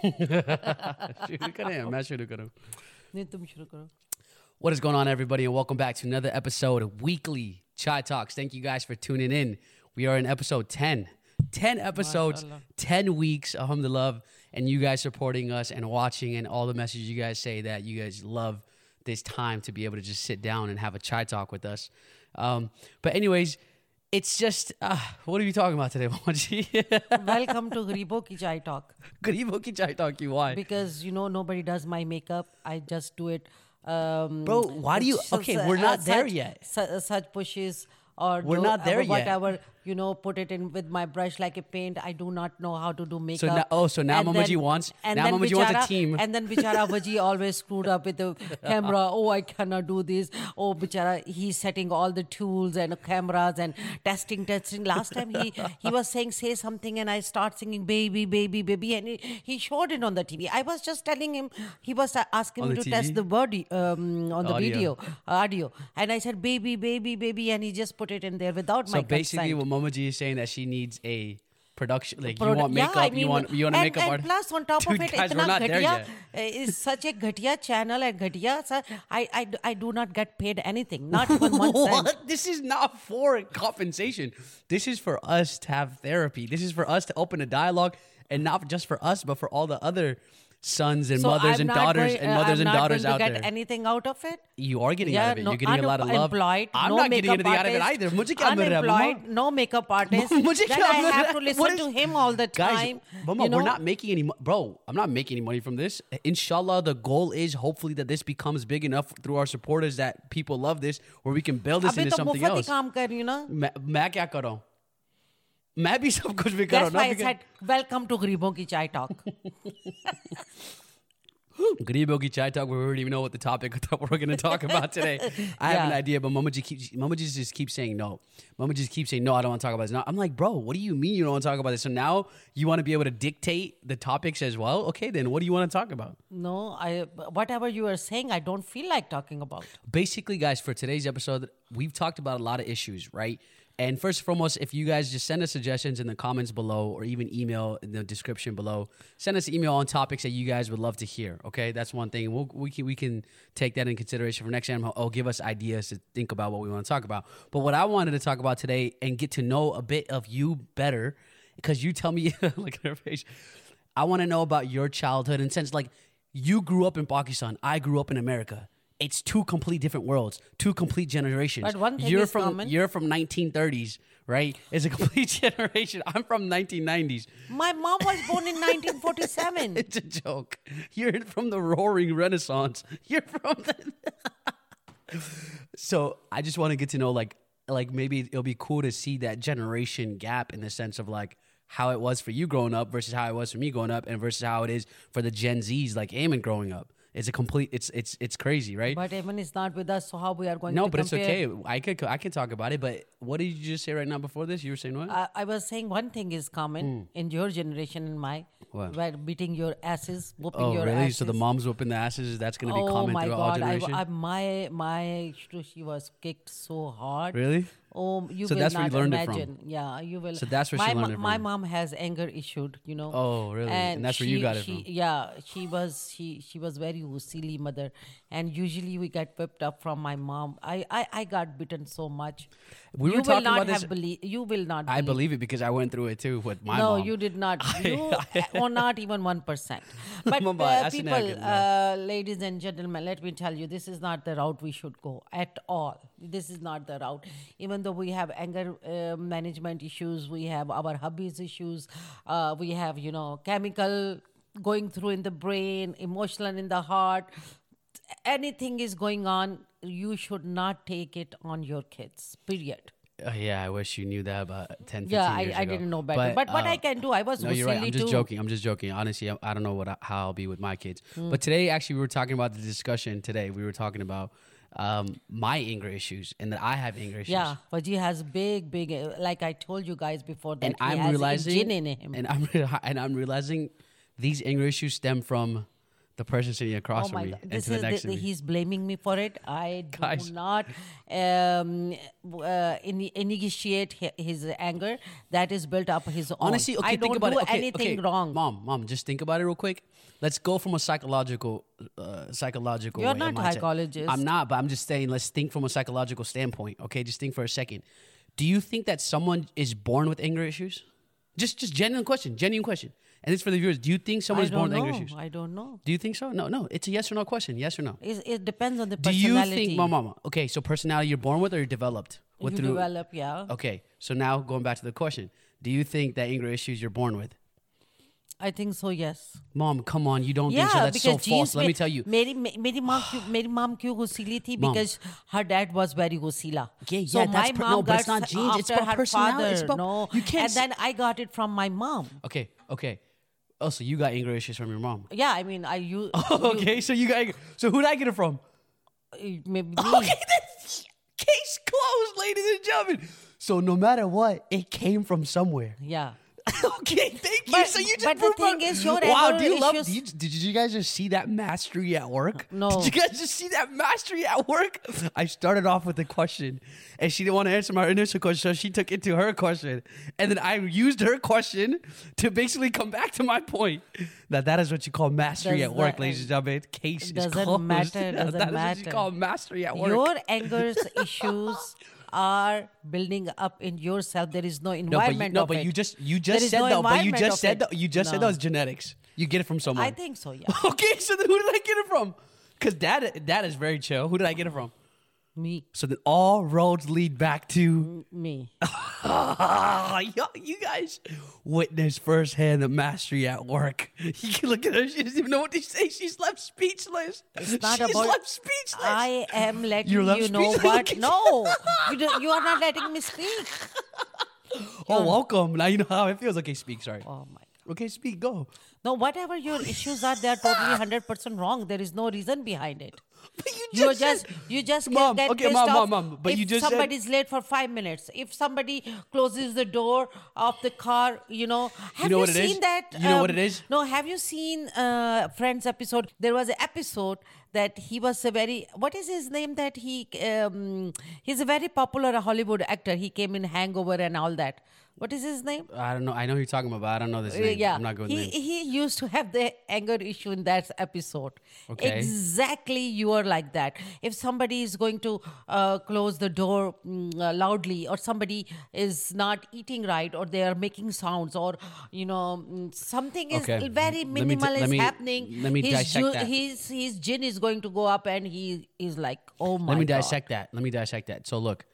शुरू करें मैं शुरू करूं नहीं तुम शुरू करो What is going on, everybody, and welcome back to another episode of Weekly Chai Talks. Thank you guys for tuning in. We are in episode 10. 10 episodes, 10 weeks, alhamdulillah, and you guys supporting us and watching and all the messages you guys say that you guys love this time to be able to just sit down and have a chai talk with us. Um, but anyways, it's just, uh, what are we talking about today, Moji? Welcome to Gribo Ki Chai Talk. Garibo ki chai talk, you why? Because you know nobody does my makeup. I just do it. Um, Bro, why do you- okay, we're not there yet. such pushes or We're not there uh, yet. whatever, you know, put it in with my brush like a paint. I do not know how to do makeup. now- oh, so now And Mama then- wants- and now then Mama wants a team. And then Bichara Vaji always screwed up with the camera. Oh, I cannot do this. Oh, Bichara, he's setting all the tools and cameras and testing, testing. Last time he he was saying say something and I start singing baby, baby, baby, and he, he showed it on the TV. I was just telling him he was asking On me to test the body um, on the Audio. video audio, and I said baby, baby, baby, and he just put it in there without So my basically, consent. G is saying that she needs a production, like you want Yeah, makeup, I you want you want a and, makeup and plus on top of it, guys, itna ghatiya, uh, is such a ghatiya channel and ghatiya. I i do not get paid anything, not even one cent. This is not for compensation. This is for us to have therapy. This is for us to open a dialogue, and not just for us, but for all the other sons and So mothers I'm and not daughters going- and uh, mothers I'm and not daughters going out to get there. anything out of it. you are getting Yeah, out of it. no, You're getting a lot of love. unemployed, I'm no not getting makeup anything out of it artist, either. मुझे क्या मिल रहा है, unemployed, Mama? no makeup artist. मुझे then क्या I mill have रहा to है? listen What to is- him all the Guys, time. Mama, you know? we're not making any, mo- bro. I'm not making any money from this. Inshallah, the goal is hopefully that this becomes big enough through our supporters that people love this, where we can build this अभी into तो something मुफ्त ही else. काम कर रही हूँ ना. मैं मैं क्या कर रहा हूँ मैं भी सब कुछ भी कर रहा That's हूँ why I ना because- said welcome to गरीबों की चाय talk. Garibo ki chai talk. We already even know what the topic that we're going to talk about today. I have an Yeah. idea, but Mama G keeps Mama G just keeps saying no. Mama just keeps saying no. I don't want to talk about this. No, I'm like, bro, what do you mean you don't want to talk about this? So now you want to be able to dictate the topics as well. Okay, then what do you want to talk about? No, I whatever you are saying, I don't feel like talking about. Basically, guys, for today's episode, we've talked about a lot of issues, right? And first and foremost, if you guys just send us suggestions in the comments below or even email in the description below, send us email on topics that you guys would love to hear. Okay, that's one thing. We'll, we, can, we can take that in consideration for next time. Oh, give us ideas to think about what we want to talk about. But what I wanted to talk about today and get to know a bit of you better, because you tell me, look at her face. I want to know about your childhood and since like you grew up in Pakistan, I grew up in America. It's two complete different worlds, two complete generations. But one thing you're is from common. you're from 1930s, right? It's a complete generation. I'm from 1990s. My mom was born in 1947. It's a joke. You're from the roaring renaissance. You're from the So I just want to get to know like like maybe it'll be cool to see that generation gap in the sense of like how it was for you growing up versus how it was for me growing up and versus how it is for the Gen Zs like Eamon growing up. It's a complete it's it's it's crazy, right? But Evan is not with us, so how we are going no, to but it's okay. I could I can talk about it, but what did you just say right now before this? You were saying what? I, I was saying one thing is common hmm. in your generation and my. What? where beating your asses, whooping oh, your really? asses. So the moms whooping the asses, that's going to be oh common my through all god! I? I, my my she was kicked so hard. Really? Oh, you So will that's where not you learned it from. imagine. Yeah, you will. So that's where my she learned it My mom has anger issued, you know. Oh, really? And that's where you she- got it she- from. Yeah, she was she she was very silly mother, and usually we get whipped up from my mom. I I, I got bitten so much. We were you talking will not about this- have believe. You will not. I believe it because I went through it too with my no, mom. you did not. You, or not even one percent. But uh, people, uh, ladies and gentlemen, let me tell you, this is not the route we should go at all. This is not the route. Even though we have anger uh, management issues, we have our hobbies issues, uh, we have you know chemical going through in the brain, emotional in the heart. Anything is going on, you should not take it on your kids. Period. Uh, yeah, I wish you knew that about 10, 15 Yeah, I, years I didn't know better. But, what uh, I can do, I was No, you're right. I'm just too. joking. I'm just joking. Honestly, I, I don't know what I, how I'll be with my kids. Hmm. But today, actually, we were talking about the discussion today. We were talking about um, my anger issues and that I have anger issues. Yeah, but he has big, big. Like I told you guys before, that and he I'm has realizing, a jinn in him. and I'm and I'm realizing these anger issues stem from The person sitting across Oh from me God. This the is next the, he's blaming me for it. I do Guys. not um, uh, ini- initiate his anger. That is built up his own. Honestly, okay, I think don't about do it. Okay, anything okay. wrong. Mom, mom, just think about it real quick. Let's go from a psychological, uh, psychological. You're not mindset. psychologist. I'm not, but I'm just saying. Let's think from a psychological standpoint. Okay, just think for a second. Do you think that someone is born with anger issues? Just, just genuine question, genuine question. And this for the viewers. Do you think someone I is born don't with know. anger issues? I don't know. Do you think so? No, no. It's a yes or no question. Yes or no. It, it depends on the Do you personality. think, mama, mama? Okay, so personality you're born with or you're developed? you With through- develop, yeah. Okay, so now going back to the question, do you think that anger issues you're born with? I think so. Yes. Mom, come on, you don't Yeah, think so? That's so because false. genes Let me में- tell you. मेरी मे- मेरी mom क्यों मेरी mom क्यों गुस्सीली थी Mom. because her dad was very gussila. Yeah, so yeah, my that's per- mom no, but got it's not s- genes, it's after about her personality, father. it's about- no, you can't and s- then I got it from my mom. Okay, okay. Oh, so you got anger issues from your mom. Yeah, I mean, I oh, you, okay, so you got anger. So who did I get it from? Uh, maybe me. Okay, that's case closed, ladies and gentlemen. So no matter what, it came from somewhere. Yeah. okay, thank you. But- so you just but the thing is, your wow. Do you love? Did you, did you guys just see that mastery at work? No. Did you guys just see that mastery at work? I started off with a question, and she didn't want to answer my initial question, so she took it to her question, and then I used her question to basically come back to my point. That that is what you call mastery Does at work, that- ladies and gentlemen. Case is doesn't closed. matter, doesn't that is what you matter. call mastery at work. Your anger issues are building up in yourself. There is no No, but you, environment no, but you just you just said no though, but you just said that you just said No. that was genetics. You get it from someone. I think so. Yeah. Okay, so then who did I get it from? Because dad, dad is very chill. Who did I get it from? Me. So then all roads lead back to Me. you, guys witnessed firsthand the mastery at work. You can look at her; she doesn't even know what to say. She's left speechless. She's about. left speechless. I am letting You're left you know what. No, you do, you are not letting me speak. oh, welcome. Now you know how it feels. Okay, speak. Sorry. Oh my. Okay, speak. Go. No, whatever your issues are, they are totally hundred percent wrong. There is no reason behind it. But you You just just said- you just Mom, get okay, pissed mom, off mom, mom, but if you just said- somebody's late for five minutes. If somebody closes the door of the car, you know. Have know what it seen is? that? You know what um, it is? No, have you seen uh, Friends episode? There was an episode that he was a very what is his name that he um, he's a very popular Hollywood actor. He came in Hangover and all that. What is his name? I don't know. I know who you're talking about, but I don't know this Uh, name. yeah, I'm not good he, he used to have the anger issue in that episode. Okay. Exactly, you are like that. If somebody is going to uh, close the door mm, uh, loudly, or somebody is not eating right, or they are making sounds, or you know mm, something is Okay. very minimal t- let is me- happening. let me his, dissect that. his his jinn is going to go up, and he is like, oh my Let me god. dissect that. Let me dissect that. So look,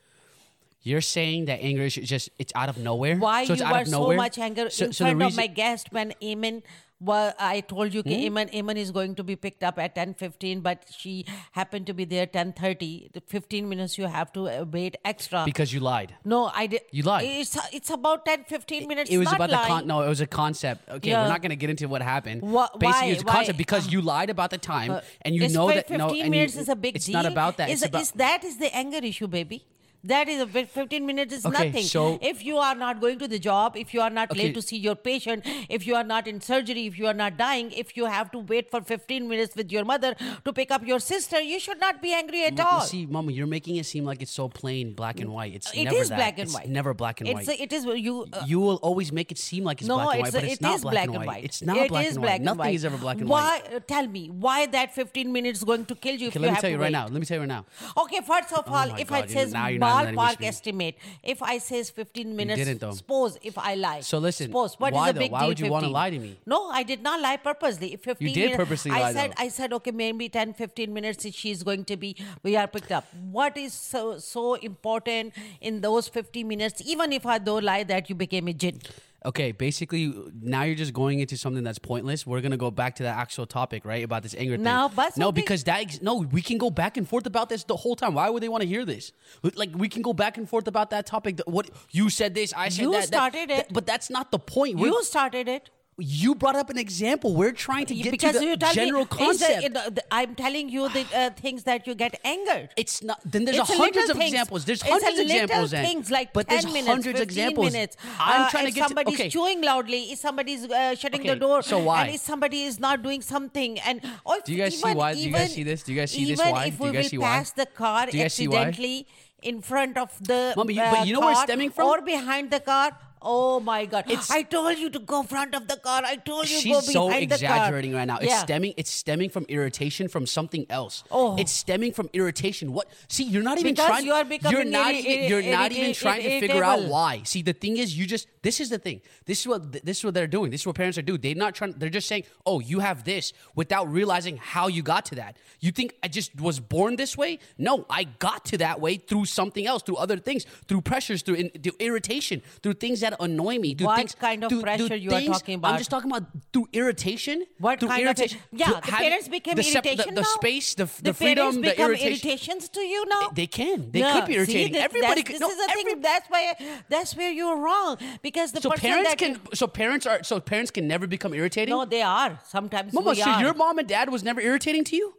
you're saying that anger is just it's out of nowhere. Why so it's you were so much anger So- in so front of my guest when Eamon well, I told you? कि Eamon, Eamon is going to be picked up at 10.15, but she happened to be there 10.30. The 15 minutes you have to uh, wait extra. because you lied. no, I did. You lied. It's, it's about 10, 15 minutes. It was not about the con. No, it was a concept. Okay, Yeah. we're not gonna get into what happened. Wha- Basically, why- it's a why- because you lied about the time, Uh, and you know that. 15 No, minutes you, is a big it's deal. It's not about that. Is, It's about. is that is the anger issue, baby. That is a bit- 15 minutes is Okay, nothing. so- if you are not going to the job, if you are not Okay. late to see your patient, if you are not in surgery, if you are not dying, if you have to wait for 15 minutes with your mother to pick up your sister, you should not be angry at You all. See, Mama, you're making it seem like it's so plain, black and white. It's It never is that. black and It's white. never black and it's white. A, it is you. Uh, you will always make it seem like it's no, black and white, but it's it not is black, and white. It's not It black is and black white. Nothing white. is ever black and why, white. uh, Tell me why that 15 minutes is going to kill you. if Okay, you let me have tell you right wait. now. Let me tell you right now. Okay, first of all, Oh if I God, you- says now you're not ballpark estimate, if I says 15 minutes, didn't, though. suppose if I lie. So listen, suppose what is why the though? big Why deal? would you wanna lie to me? No, I did not lie purposely. If 15 did minutes, purposely I lie, said, though. I said, okay, maybe 10, 15 minutes she's going to be, we are picked up. What is so so important in those 50 minutes? Even if I don't lie that you became a jinn. Okay, basically, now you're just going into something that's pointless. We're gonna go back to the actual topic, right? About this anger thing. Now, but no, because that no, we can go back and forth about this the whole time. Why would they want to hear this? Like, we can go back and forth about that topic. What you said this, I said You that. that- started that- it. but that's not the point. We're- You started it. You brought up an example. We're trying to get because to the general me, concept. the- the- the- I'm telling you the uh, things that you get angered. it's not. Then there's It's a hundreds of things. examples. There's It's hundreds of examples. then. things like but 10 there's minutes, hundreds of 15 examples. minutes. I'm Uh, trying to get to. somebody's Okay. chewing loudly, if somebody's uh, shutting the Okay, door, so why? and if somebody is not doing something, and or Do you guys see even- why? Do you guys see this? Do you guys see this why? if Do we you guys see why? pass the car Do you guys see why? accidentally in front of the you- uh, but you know where it's stemming from? or behind the car. Oh my God! It's- I told you to go front of the car. I told you She's go so behind the car. exaggerating right now. It's Yeah. stemming. It's stemming from irritation from something else. Oh. It's stemming from irritation. What? See, you're not even Because trying. you are becoming you're not irri- even. You're not even trying to figure out why. See, the thing is, you just. This is the thing. This is what. This is what they're doing. This is what parents are doing. They're not trying. They're just saying, "Oh, you have this," without realizing how you got to that. You think I just was born this way? No, I got to that way through something else, through other things, through pressures, through, in, through irritation, through things that annoy me. Through What things, kind of through pressure you are things- talking about? I'm just talking about through irritation. What through kind of irritation. yeah? through The parents became the sep- the- irritation the, space, the, the, the freedom, the become irritation. irritations to you now. They can. They Yeah, could be see, irritating. this- Everybody could. This no, is the every- thing. That's why. That's where you're wrong because the so parents that can. So parents are. So parents can never become irritating. No, they are sometimes. Mama, so are. your mom and dad was never irritating to you?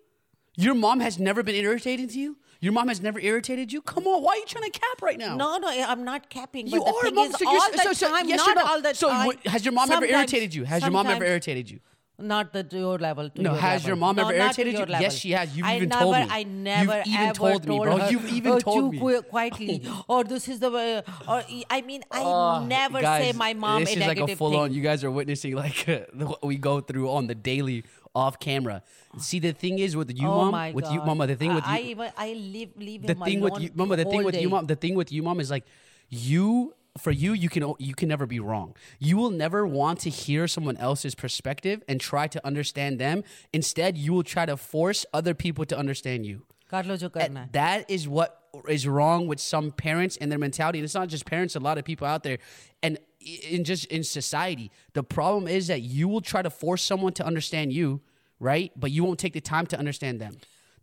Your mom has never been irritating to you? Your mom has never irritated you? Come on, why are you trying to cap right now? No, no, I'm not capping. you are, mom. so you're, all the so, so, time, yes not no? all the so time. what- has your mom ever irritated you? Has your mom ever irritated you? Not the your level. To No, your has level. your mom No, ever irritated you? level. Yes, she has. You've I even never, told me. I You've never even ever told me, bro. her, You've even "Oh, told me." qui- quietly, or oh, this is the way. Or I mean, I oh, never Oh, Guys, say my mom This a negative way. This is like a full thing. on. You guys are witnessing like what we go through on the daily off camera. See, the thing is with you, oh mom, with God. you, mama. The thing with I, you, I, I live, live the thing with you, mama. The thing with you, mom. The thing with you, mom, is like you. For you, you can you can never be wrong. You will never want to hear someone else's perspective and try to understand them. Instead, you will try to force other people to understand you. That is what is wrong with some parents and their mentality. And it's not just parents, a lot of people out there. And in just in society, the problem is that you will try to force someone to understand you, right? But you won't take the time to understand them.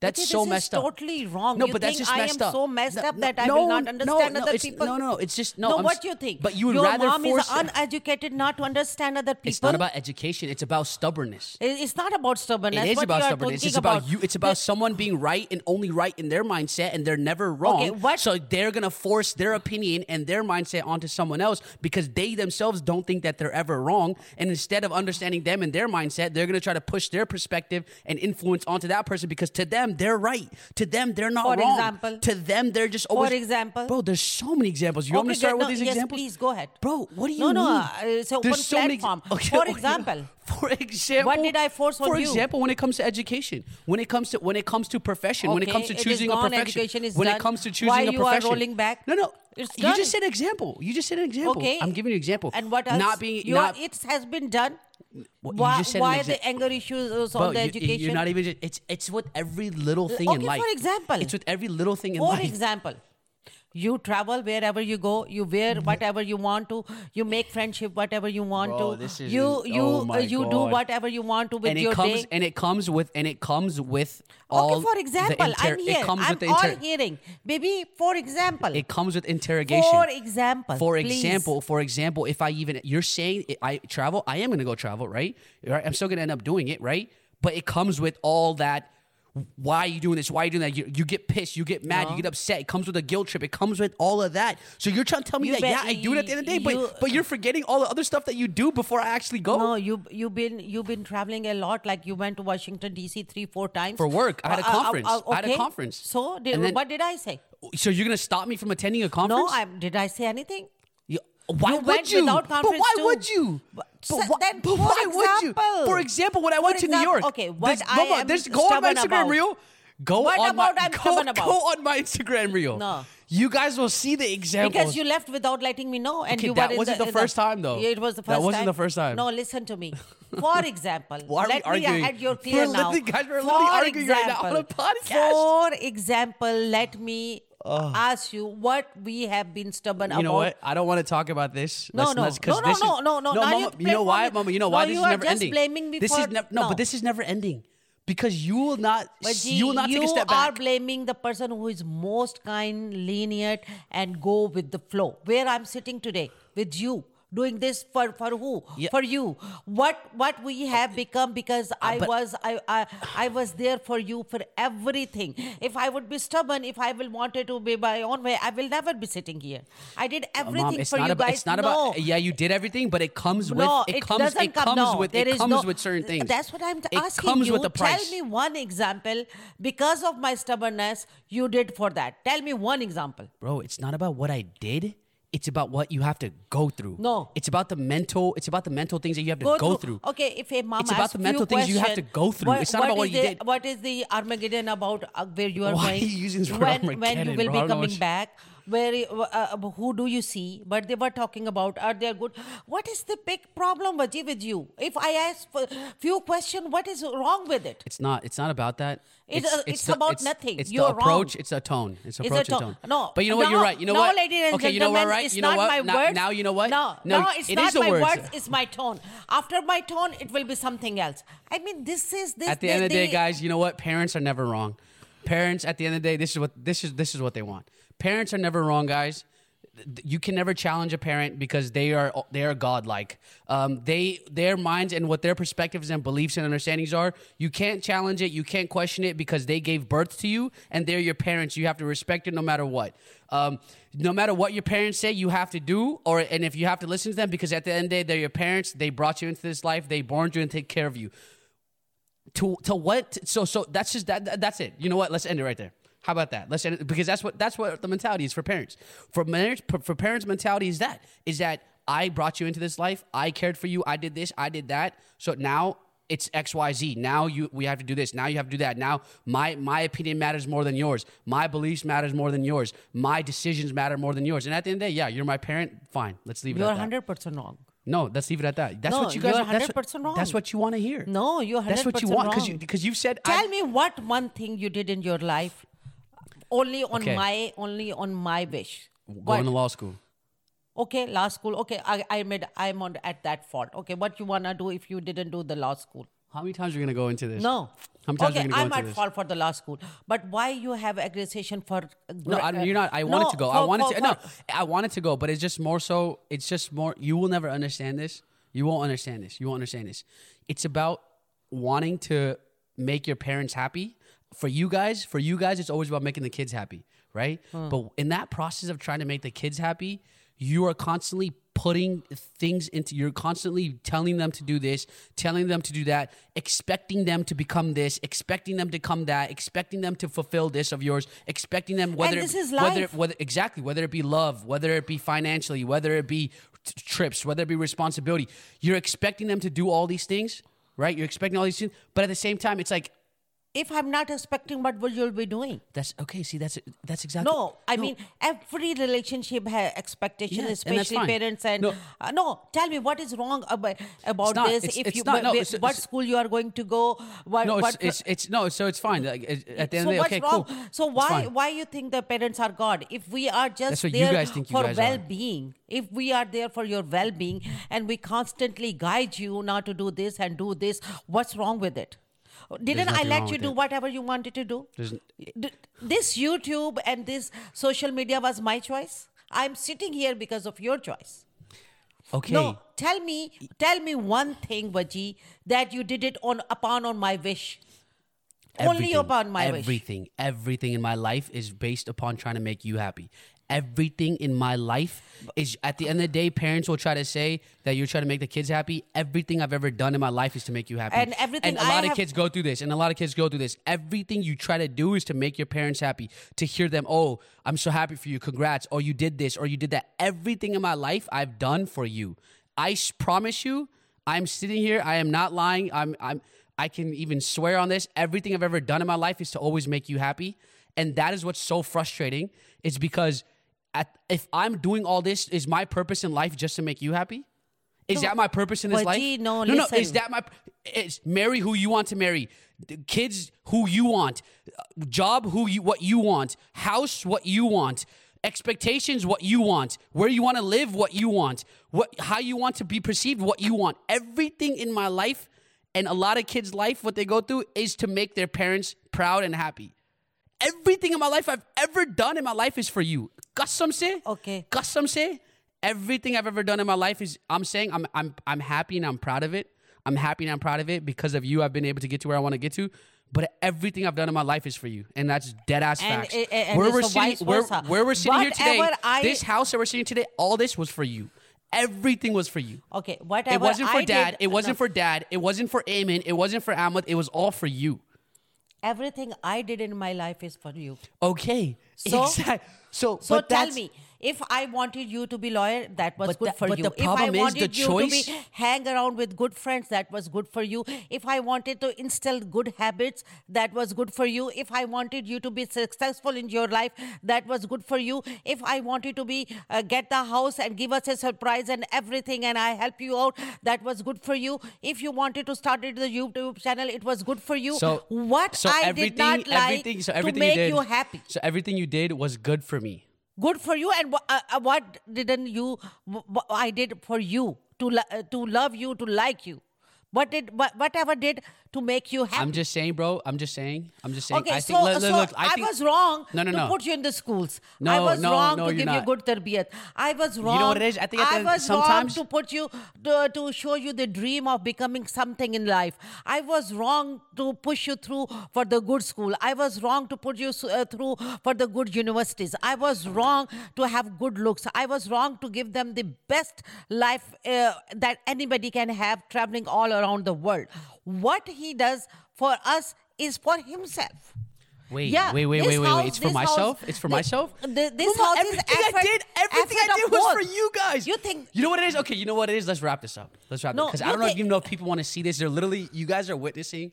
That's But so this is messed up. totally wrong. No, You but that's think just I messed am up. so messed No, up no, that I no, will not understand no, other people. No, no, no. It's just no. No, I'm what do you think? But you would Your rather mom force. is uneducated not to understand other people. it's not about education. It's about stubbornness. It's not about stubbornness. It is about stubbornness. It's about, you. It's about someone being right and only right in their mindset, and they're never wrong. Okay, what- So they're gonna force their opinion and their mindset onto someone else because they themselves don't think that they're ever wrong. And instead of understanding them and their mindset, they're gonna try to push their perspective and influence onto that person because to them they're right. To them they're not For wrong. example? to them they're just always. For example? bro, there's so many examples. You want me to start good. with No, these yes, examples? please, go ahead. Bro, what do you No, no, mean? uh, it's an There's open so many platform. Okay, For okay. example. For example. What did I force on For you? example, when it comes to education, when it comes to when it comes to profession, when it comes to choosing a profession, when done. it comes to choosing Why a you are profession, rolling back? No, no. It's you just said an example. You just said an example. Okay. I'm giving you an example. And what else? Not being You are- not. it has been done. Well, why why exa- the anger issues Bro, on the you, education? You're not even. It's it's with every little thing in okay, life. for example. it's with every little thing in For life. example, you travel wherever you go. You wear whatever you want to. You make friendship whatever you want Bro, to. you you oh uh, you do whatever you want to with and it your comes day. and it comes with and it comes with all. okay, for example, inter- I'm here. It comes I'm with the all hearing, baby. For example, It comes with interrogation. for example, For please. example, for example, if I even you're saying I travel, I am gonna go travel, right? Right? I'm still gonna end up doing it, right? But it comes with all that. Why are you doing this? Why are you doing that? You, you get pissed, you get mad, you get upset. It comes with a guilt trip. It comes with all of that. So you're trying to tell me You that yeah, I do it at the end of the day, you- but but you're forgetting all the other stuff that you do before I actually go. No, you you've been you've been traveling a lot. Like you went to Washington D.C. three four times For work. I had a Uh, uh, uh, conference. uh, I had a conference. So did, then- what did I say? So you're gonna stop me from attending a conference? No, I did I say anything? Why You would you? without but why too. would you? But so why, then, but why would you? For example, when I went to New York. okay, what this, I Mama, am this, go on my Instagram about. reel. Go What on about my I'm go, about? go on my Instagram reel. No. You guys will see the examples. Because you left without letting me know, and Okay, you that wasn't the in first time, though. Yeah, it was the first. That wasn't the first time. No, listen to me. For example, Why are let me arguing? I had your We're clear now. guys, we're literally For arguing right now on a podcast. For example, let me ask you what we have been stubborn about. you know what? I don't want to talk about this. No, Let's- no. No, no, no, no, no. Mama, you know why. Mama? You know No, why this is never just ending. blaming me this for- is no, but this is never ending because you will not. G, you will not you take a step back. You are blaming the person who is most kind, lenient, and go with the flow. Where I'm sitting today with you, doing this for for who Yeah. for you what what we have become because i uh, was I, I i was there for you for everything if i would be stubborn if i will wanted to be my own way i will never be sitting here i did uh, everything Mom, it's for not you about. guys It's not no. about. Yeah, you did everything, but it comes with. no, it, comes. doesn't It come. comes no, with. there It comes no- with certain things. That's what I'm It asking comes you. with the price. Tell me one example because of my stubbornness you did for that. Tell me one example. bro, it's not about what I did. It's about what you have to go through. No. it's about the mental. It's about the mental things that you have to go, through. Okay, if a mom It's about the mental things you have to go through. what- It's not about what you the, did. What is the Armageddon about uh, where you are Why going? are you using this word when, when you Armageddon, will bro? Be coming back? Where uh, uh, who do you see? But they were talking about are they good? What is the big problem, Vaji, with you? If I ask few question, what is wrong with it? It's not. It's not about that. It, uh, it's about nothing. It's You're the approach. wrong. It's a tone. It's It's a approach and tone. tone. No, but you know what? You're right. You know no, what? ladies and okay, you know what? gentlemen, Right? It's you know not what? my now, words. now you know what? No, no, it's it not is my words. words. It's my tone. After my tone, it will be something else. I mean, this is this. At the end of the day, guys, you know what? Parents are never wrong. Parents, at the end of the day, this is what this is. This is what they want. Parents are never wrong, guys. You can never challenge a parent because they are they are godlike. Um, they their minds and what their perspectives and beliefs and understandings are. You can't challenge it. You can't question it because they gave birth to you and they're your parents. You have to respect it no matter what. Um, no matter what your parents say, you have to do, or and if you have to listen to them because at the end of the day, they're your parents. They brought you into this life. They born you and take care of you to to what so so that's just that that- that's it you know what let's end it right there how about that let's because that's what that's what the mentality is for parents for marriage for parents mentality is that is that i brought you into this life i cared for you i did this i did that so now it's xyz now you we have to do this now you have to do that now my my opinion matters more than yours my beliefs matters more than yours my decisions matter more than yours and at the end of the day yeah you're my parent fine let's leave it you're at hundred percent wrong. no, let's leave it at that. That's No, what you guys. you're are- that's what- 100% wrong. That's what you want to hear. No, you're 100%. That's what you want because you because you've said. Tell I, me what one thing you did in your life, only on Okay. my only on my wish. going What? to law school. Okay, law school. Okay, I I made I'm on at that fault. Okay, what you wanna do if you didn't do the law school? How many times are you gonna go into this? No. How many times okay, are you gonna go I into might this? fall for the law school, but why you have aggression for? No, I, you're not. I No, wanted to go. I wanted for- to. No, I wanted to go, but it's just more so. It's just more. You will never understand this. You won't understand this. You won't understand this. It's about wanting to make your parents happy. For you guys, for you guys, it's always about making the kids happy, right? Hmm. But in that process of trying to make the kids happy, you are constantly putting things into you're constantly telling them to do this telling them to do that expecting them to become this expecting them to come that expecting them to fulfill this of yours expecting them whether this it, is whether life. whether exactly whether it be love whether it be financially whether it be t- trips whether it be responsibility you're expecting them to do all these things right you're expecting all these things but at the same time it's like if I'm not expecting, what will you be doing? that's okay see that's that's exactly No, I mean every relationship has expectation, Yeah, especially fine. parents. And No. no. Uh, no, tell me what is wrong about about not. this? It's- if it's you not. No, it's- what school you are going to go? What, no it's, what it's it's no so it's fine like, at the end so of the what's day okay wrong? cool So why why you think the parents are God? If we are just That's what you there guys think you for well-being, if we are there for your well-being, and we constantly guide you not to do this and do this, what's wrong with it? Oh, didn't I let you do it. whatever you wanted to do? There's- This YouTube and this social media was my choice. I'm sitting here because of your choice. okay No, tell me, tell me one thing, Vaji, that you did it on upon on my wish. Only Everything, upon my wish. everything, everything in my life is based upon trying to make you happy. Everything in my life is at the end of the day, parents will try to say that you're trying to make the kids happy. Everything I've ever done in my life is to make you happy. And everything and a I lot of have- kids go through this, and a lot of kids go through this. Everything you try to do is to make your parents happy, to hear them, oh, I'm so happy for you, congrats, or you did this, or you did that. Everything in my life I've done for you. I promise you, I'm sitting here. I am not lying. I'm. I'm. I can even swear on this. Everything I've ever done in my life is to always make you happy, and that is what's so frustrating. Is because at, if I'm doing all this, is my purpose in life just to make you happy? Is that my purpose in this life? Waji, no, no, no. Is that my? It's marry who you want to marry, kids who you want, job who you what you want, house what you want, expectations what you want, where you want to live what you want, what how you want to be perceived what you want. Everything in my life and a lot of kids' life, what they go through is to make their parents proud and happy. Everything in my life I've ever done in my life is for you. Custom say, Okay. Custom say, everything I've ever done in my life is I'm saying I'm I'm I'm happy and I'm proud of it. I'm happy and I'm proud of it because of you. I've been able to get to where I want to get to. But everything I've done in my life is for you, and that's dead ass And facts. it- and where we're sitting, where, where we're sitting here today, I- this house that we're sitting today, all this was for you. Everything was for you. Okay, whatever It wasn't for I dad. did- it wasn't no. for dad. It wasn't for Eamon. It wasn't for Ahmed. It was all for you. Everything I did in my life is for you. Okay. So- exact- So, So tell me, if I wanted you to be lawyer, that was But good for but you. the if I problem is the wanted you to be hang around with good friends, that was good for you. If I wanted to instill good habits, that was good for you. If I wanted you to be successful in your life, that was good for you. If I wanted to be uh, get the house and give us a surprise and everything, and I help you out, that was good for you. If you wanted to start the YouTube channel, it was good for you. So what so I did not like so to make you, did, you happy So everything you did was good for me. Good for you and uh, uh, what didn't you i did for you to uh, to love you to like you. What did what, whatever did to make you happy I'm just saying, bro. I'm just saying. I'm just saying. Okay, I so, think, look, so look, I, I, think, was wrong No, no, to no. put you in the schools. I No, was no, wrong no, to give you not. good tarbiyat. I was wrong. know what it is? I think end- was sometimes- wrong to put you to, to show you the dream of becoming something in life. I was wrong to push you through for the good school. I was wrong to put you uh, through for the good universities. I was wrong to have good looks. I was wrong to give them the best life uh, that anybody can have traveling all around the world. What he does for us is for himself. Wait, Yeah, wait, wait, wait, wait, house- wait. It's for myself. house- it's for the- myself. the- this house is everything effort- I did, everything I did was for you guys. You think- You know what it is? Okay, you know what it is. Let's wrap this up. Let's wrap No, it because I don't know think- even know if people want to see this. They're literally you guys are witnessing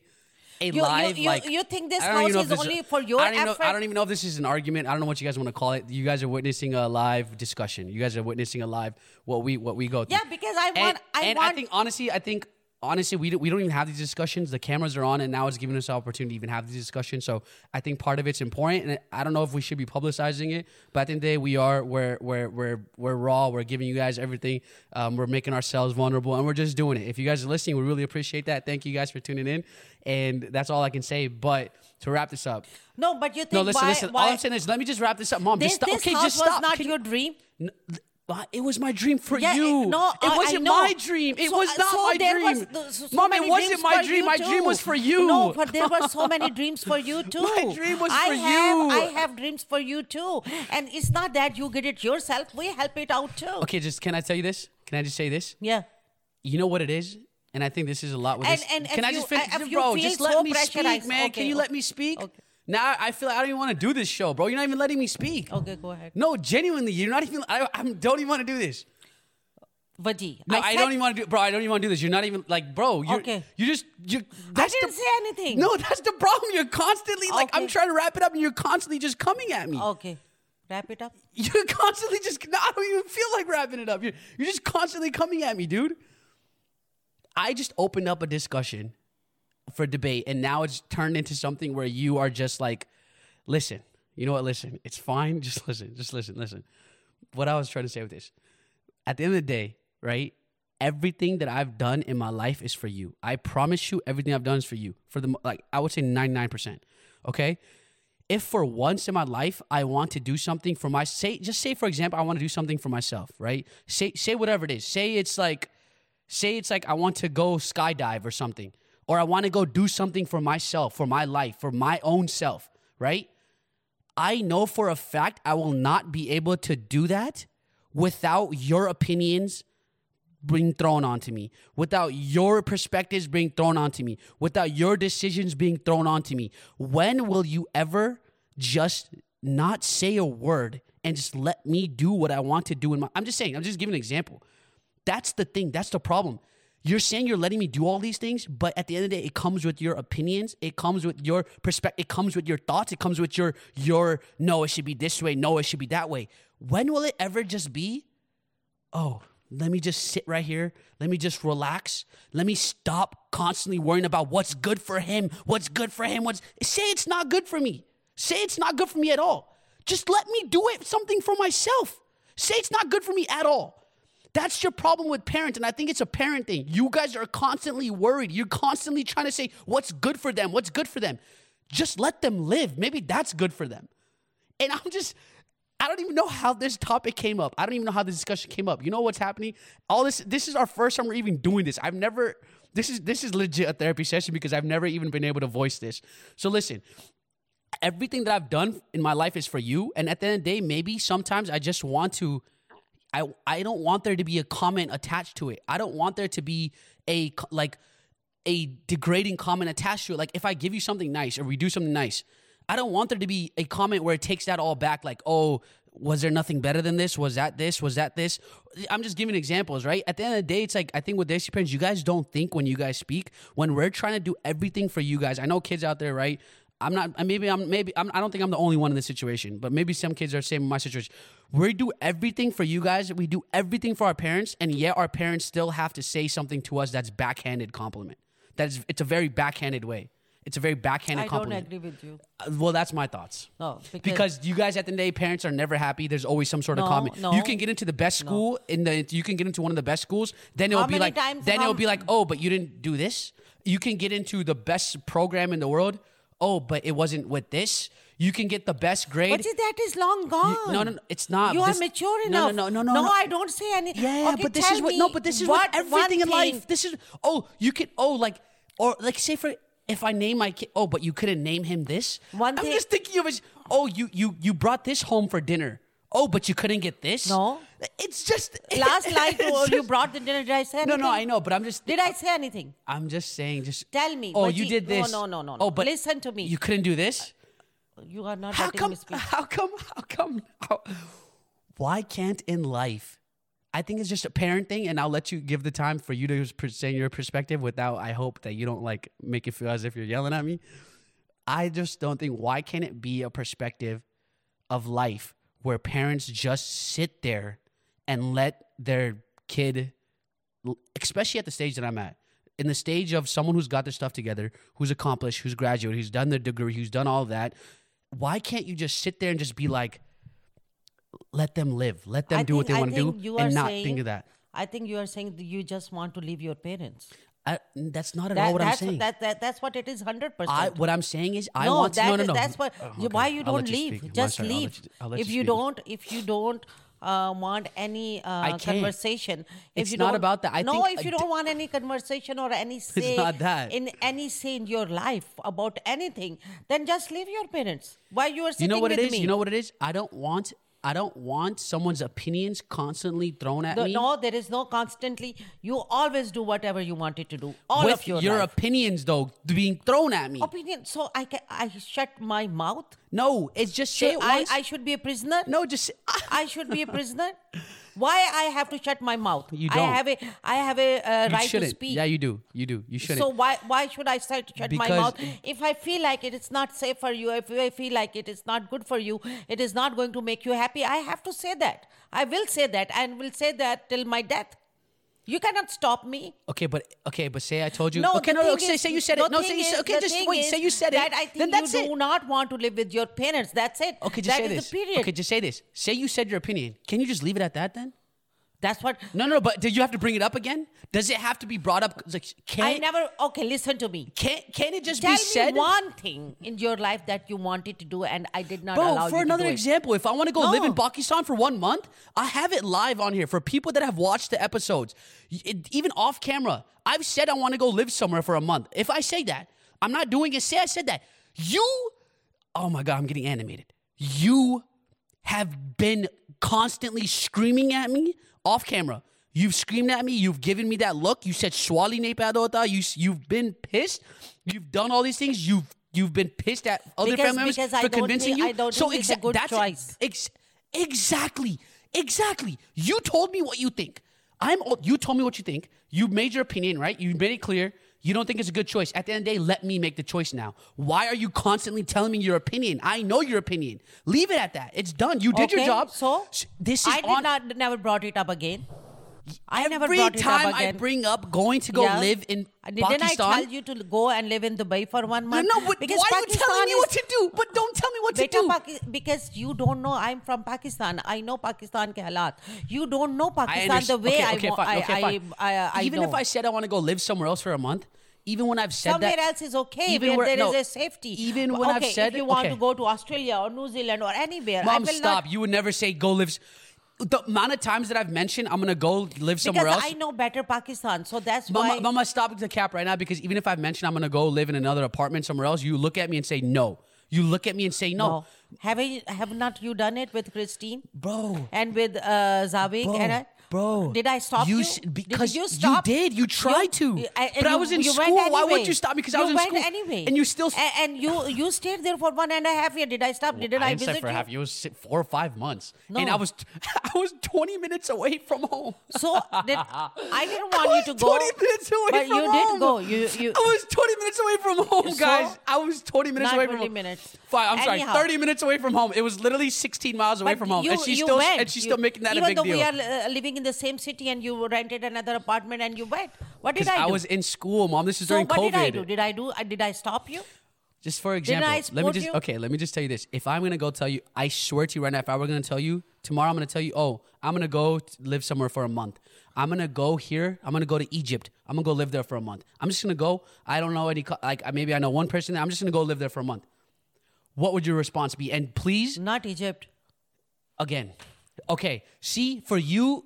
a you- live you- like. you think this I don't even house is this only for your I don't even know- I don't even know if this is an argument. I don't know what you guys want to call it. You guys are witnessing a live discussion. You guys are witnessing a live what we what we go through. Yeah, because I And- want- I and I think honestly, I think honestly, we don't, we don't even have these discussions. The cameras are on, and now it's giving us the opportunity to even have these discussions. So I think part of it's important, and I don't know if we should be publicizing it, but at the end of the day, we are. We're we're we're we're raw. We're giving you guys everything. Um, we're making ourselves vulnerable, and we're just doing it. If you guys are listening, we really appreciate that. Thank you guys for tuning in, and that's all I can say. But to wrap this up, No, but you think no, listen, why, listen. why all I'm saying is, let me just wrap this up, Mom. this, just stop. this okay, house just was stop. not Can- your dream? But it was my dream for Yeah, you. no, it I- I wasn't know. my dream. It So- was uh, not so my dream. was so- Mom, it wasn't my dream. My dream too. was for you. No, but there were so many dreams for you too. My dream was I for have, you. I have dreams for you too, and it's not that you get it yourself. We help it out too. Okay, just can I tell you this? Can I just say this? Yeah. You know what it is? And I think this is a lot with And- this. and can if I you- uh, just finish? bro, just let so me speak, man. okay, can you let me speak? okay. Now I feel like I don't even want to do this show, bro. You're not even letting me speak. Oh, okay, go ahead. No, genuinely, you're not even. I, I don't even want to do this. Vaji. No, I, said- don't even want to do, bro. I don't even want to do this. You're not even like, bro. You're, Okay. You just you. I That's didn't the, say anything. No, that's the problem. You're constantly like, I'm trying to wrap it up, and you're constantly just coming at me. Okay. Wrap it up. You're constantly just. No, I don't even feel like wrapping it up. You're, you're just constantly coming at me, dude. I just opened up a discussion for debate, and now it's turned into something where you are just like, listen, you know what? Listen, it's fine. Just listen. Just listen. Listen. What I was trying to say with this, at the end of the day, right? Everything that I've done in my life is for you. I promise you, everything I've done is for you. For the like, I would say ninety nine percent. Okay. If for once in my life I want to do something for my say, just say for example, I want to do something for myself, right? Say say whatever it is. Say it's like say it's like I want to go skydive or something, or I want to go do something for myself, for my life, for my own self, right? I know for a fact I will not be able to do that without your opinions being thrown onto me, without your perspectives being thrown onto me, without your decisions being thrown onto me. When will you ever just not say a word and just let me do what I want to do in my I'm just saying, I'm just giving an example. That's the thing. That's the problem. You're saying you're letting me do all these things, but at the end of the day, it comes with your opinions. It comes with your perspective. It comes with your thoughts. It comes with your your no, it should be this way. No, it should be that way. When will it ever just be? Oh, let me just sit right here. Let me just relax. Let me stop constantly worrying about what's good for him. What's good for him? What's say it's not good for me. Say it's not good for me at all. Just let me do it something for myself. Say it's not good for me at all. That's your problem with parents, and I think it's a parent thing. You guys are constantly worried. You're constantly trying to say what's good for them, what's good for them. Just let them live. Maybe that's good for them. And I'm just, I don't even know how this topic came up. I don't even know how this discussion came up. You know what's happening? All this this is our first time we're even doing this. I've never this is this is legit a therapy session because I've never even been able to voice this. So listen, everything that I've done in my life is for you. And at the end of the day, maybe sometimes I just want to I I don't want there to be a comment attached to it. I don't want there to be a like a degrading comment attached to it. Like if I give you something nice or we do something nice, I don't want there to be a comment where it takes that all back. Like, oh, was there nothing better than this? Was that this? Was that this? I'm just giving examples, right? At the end of the day, it's like I think with Desi parents, you guys don't think when you guys speak. When we're trying to do everything for you guys, I know kids out there, right? I'm not. Maybe I'm. Maybe I'm, I don't think I'm the only one in this situation. But maybe some kids are the same in my situation. We do everything for you guys. We do everything for our parents, and yet our parents still have to say something to us that's backhanded compliment. That is. It's a very backhanded way. It's a very backhanded compliment. I don't agree with you. Uh, Well, that's my thoughts. No, because, Because you guys at the end of the day, parents are never happy. There's always some sort of comment. no. You can get into the best school in the you can get into one of the best schools. Then it'll be like then it'll be like, oh, but you didn't do this. You can get into the best program in the world. Oh, but it wasn't with this. You can get the best grade. but see, that is long gone. no, no, no, it's not. You are This- mature no, no, enough. no, no, no, No, no. I don't say any. Yeah, okay, but this is what no, but this is what, what everything in life. This is oh, you could oh like or like say for if I name my kid oh, but you couldn't name him this. One I'm thing- just thinking of it. Oh, you you you brought this home for dinner. Oh, but you couldn't get this. No. it's just Last night oh, you brought the dinner. Did I say No, anything? no, no, I know, but I'm just. Did I say anything? I'm just saying. Just Tell me, Oh, you you- did this. no, no, no, no. Oh, no. but Listen to me. You couldn't do this. You are not How come? How come? How come? How, why can't in life? I think it's just a parent thing, and I'll let you give the time for you to present your perspective without. I hope that you don't like make it feel as if you're yelling at me. I just don't think why can't it be a perspective of life where parents just sit there and let their kid, especially at the stage that I'm at, in the stage of someone who's got their stuff together, who's accomplished, who's graduated, who's done their degree, who's done all that. Why can't you just sit there and just be like, let them live, let them I do what they want to do, and not saying- think of that? I think you are saying that you just want to leave your parents. I, that's not at That- all what I'm saying. That, that, that's what it is, hundred percent. what I'm saying is, I no, want to. that No, no, no. That's what. Oh, okay. Why you don't you leave? speak. Just sorry, I'll leave. let you- I'll let if you you don't, if you don't uh, want any uh, can't. conversation, if It's you not don't, about that. I no, think- if you I don't want any conversation or any say not that. in any say in your life about anything, then just leave your parents. Why you are sitting you know what it is? me? You know what it is? I don't want. I don't want someone's opinions constantly thrown at me. no, there is no constantly. You always do whatever you wanted to do. All with of your, your life. opinions though being thrown at me. opinion. So I can I shut my mouth. No, it's just say So it I. I should be a prisoner. no, just say, I should be a prisoner. Why I have to shut my mouth? You I don't. have a I have a uh, right to speak. Yeah, you do. You do. You shouldn't. so why why should I start to shut my mouth? If I feel like it, it is not safe for you, if I feel like it, it is not good for you, it is not going to make you happy. I have to say that. I will say that and will say that till my death. You cannot stop me. okay, but okay, but say I told you. No, okay, no, no. Say, is- say you said it. No, say you said. Okay, just wait. is Say you said it. I think then that's you it. do not want to live with your parents. That's it. Okay, just That say is this. the period. Okay, just say this. Say you said your opinion. Can you just leave it at that then? That's what No, no, but did you have to bring it up again? Does it have to be brought up? Like, can I never. Okay, listen to me. can can it just Tell be said? me one thing in your life that you wanted to do and I did not Bro, allow for you another to do example, if I want to go live in Pakistan for one month, I have it live on here for people that have watched the episodes. It- even off camera, I've said I want to go live somewhere for a month. If I say that, I'm not doing it. Say I said that. You, oh my God, I'm getting animated. You have been constantly screaming at me off camera. You've screamed at me. You've given me that look. You said "Swali nahi paida. You you've been pissed. You've done all these things. You've you've been pissed at other Because- family members because for convincing think- you. So think it's a exa- good that's choice. Ex- exactly, exactly. You told me what you think. I'm. You told me what you think. You made your opinion, right? You made it clear. You don't think it's a good choice. At the end of the day, let me make the choice now. Why are you constantly telling me your opinion? I know your opinion. Leave it at that. It's done. You did your job. So this is I did on. not never brought it up again. I never Every brought it time up I bring up going to go Yeah. live in Didn't I Pakistan. tell you to go and live in Dubai for one month? no, but because why are you telling Pakistan me is- what to do? But don't tell me what to do. Paki- because you don't know I'm from Pakistan. I know Pakistan ke halat. You don't know Pakistan the way okay, I, okay, wa- fine, I, okay, fine. I, I, I Even know. if I said I want to go live somewhere else for a month, even when I've said Somewhere that, else is okay even where, there is no, a safety. even when I've said- if you want okay. to go to Australia or New Zealand or anywhere, I Mom, stop. not. You would never say go live. The amount of times that I've mentioned I'm gonna go live somewhere because else. I know better Pakistan, so that's Mama, why. Mama, stop the cap right now because even if I've mentioned I'm gonna go live in another apartment somewhere else, you look at me and say no. You look at me and say no, no. Have you, have not you done it with Christine bro. and with uh, Zavik? And I, bro. did I stop you? s- Did because you stop? you did. You tried to. I- but I was in you school. Why would you stop me? Because I was in went school. anyway. And you still. A- and, you you stayed there for one and a half year. Did I stop? Didn't I, I visit for you? half. It was four or five months, and I was I was 20 minutes away from home. So did, I didn't want I you to go. 20 minutes away but from you home. did go. You you. I was 20 minutes away from home, So? guys. I was 20 minutes away from 20 home. minutes. Fine, I'm Anyhow. sorry, 30 minutes away from home. It was literally 16 miles away but from home, and she's still and she's still making that a big deal. even though we are uh, living in the same city and you rented another apartment and you went. What did I I do? was in school, mom. This is so during what COVID. did I do? Did I do? uh, Did I stop you? Just for example, I let me just you? okay. Let me just tell you this. If I'm gonna go tell you, I swear to you right now, if I were gonna tell you tomorrow, I'm gonna tell you, oh, I'm gonna go live somewhere for a month. I'm gonna go here. I'm gonna go to Egypt. I'm gonna go live there for a month. I'm just gonna go. I don't know any. Like maybe I know one person there. I'm just gonna go live there for a month. What would your response be? And please, Not Egypt. again, okay. See, for you.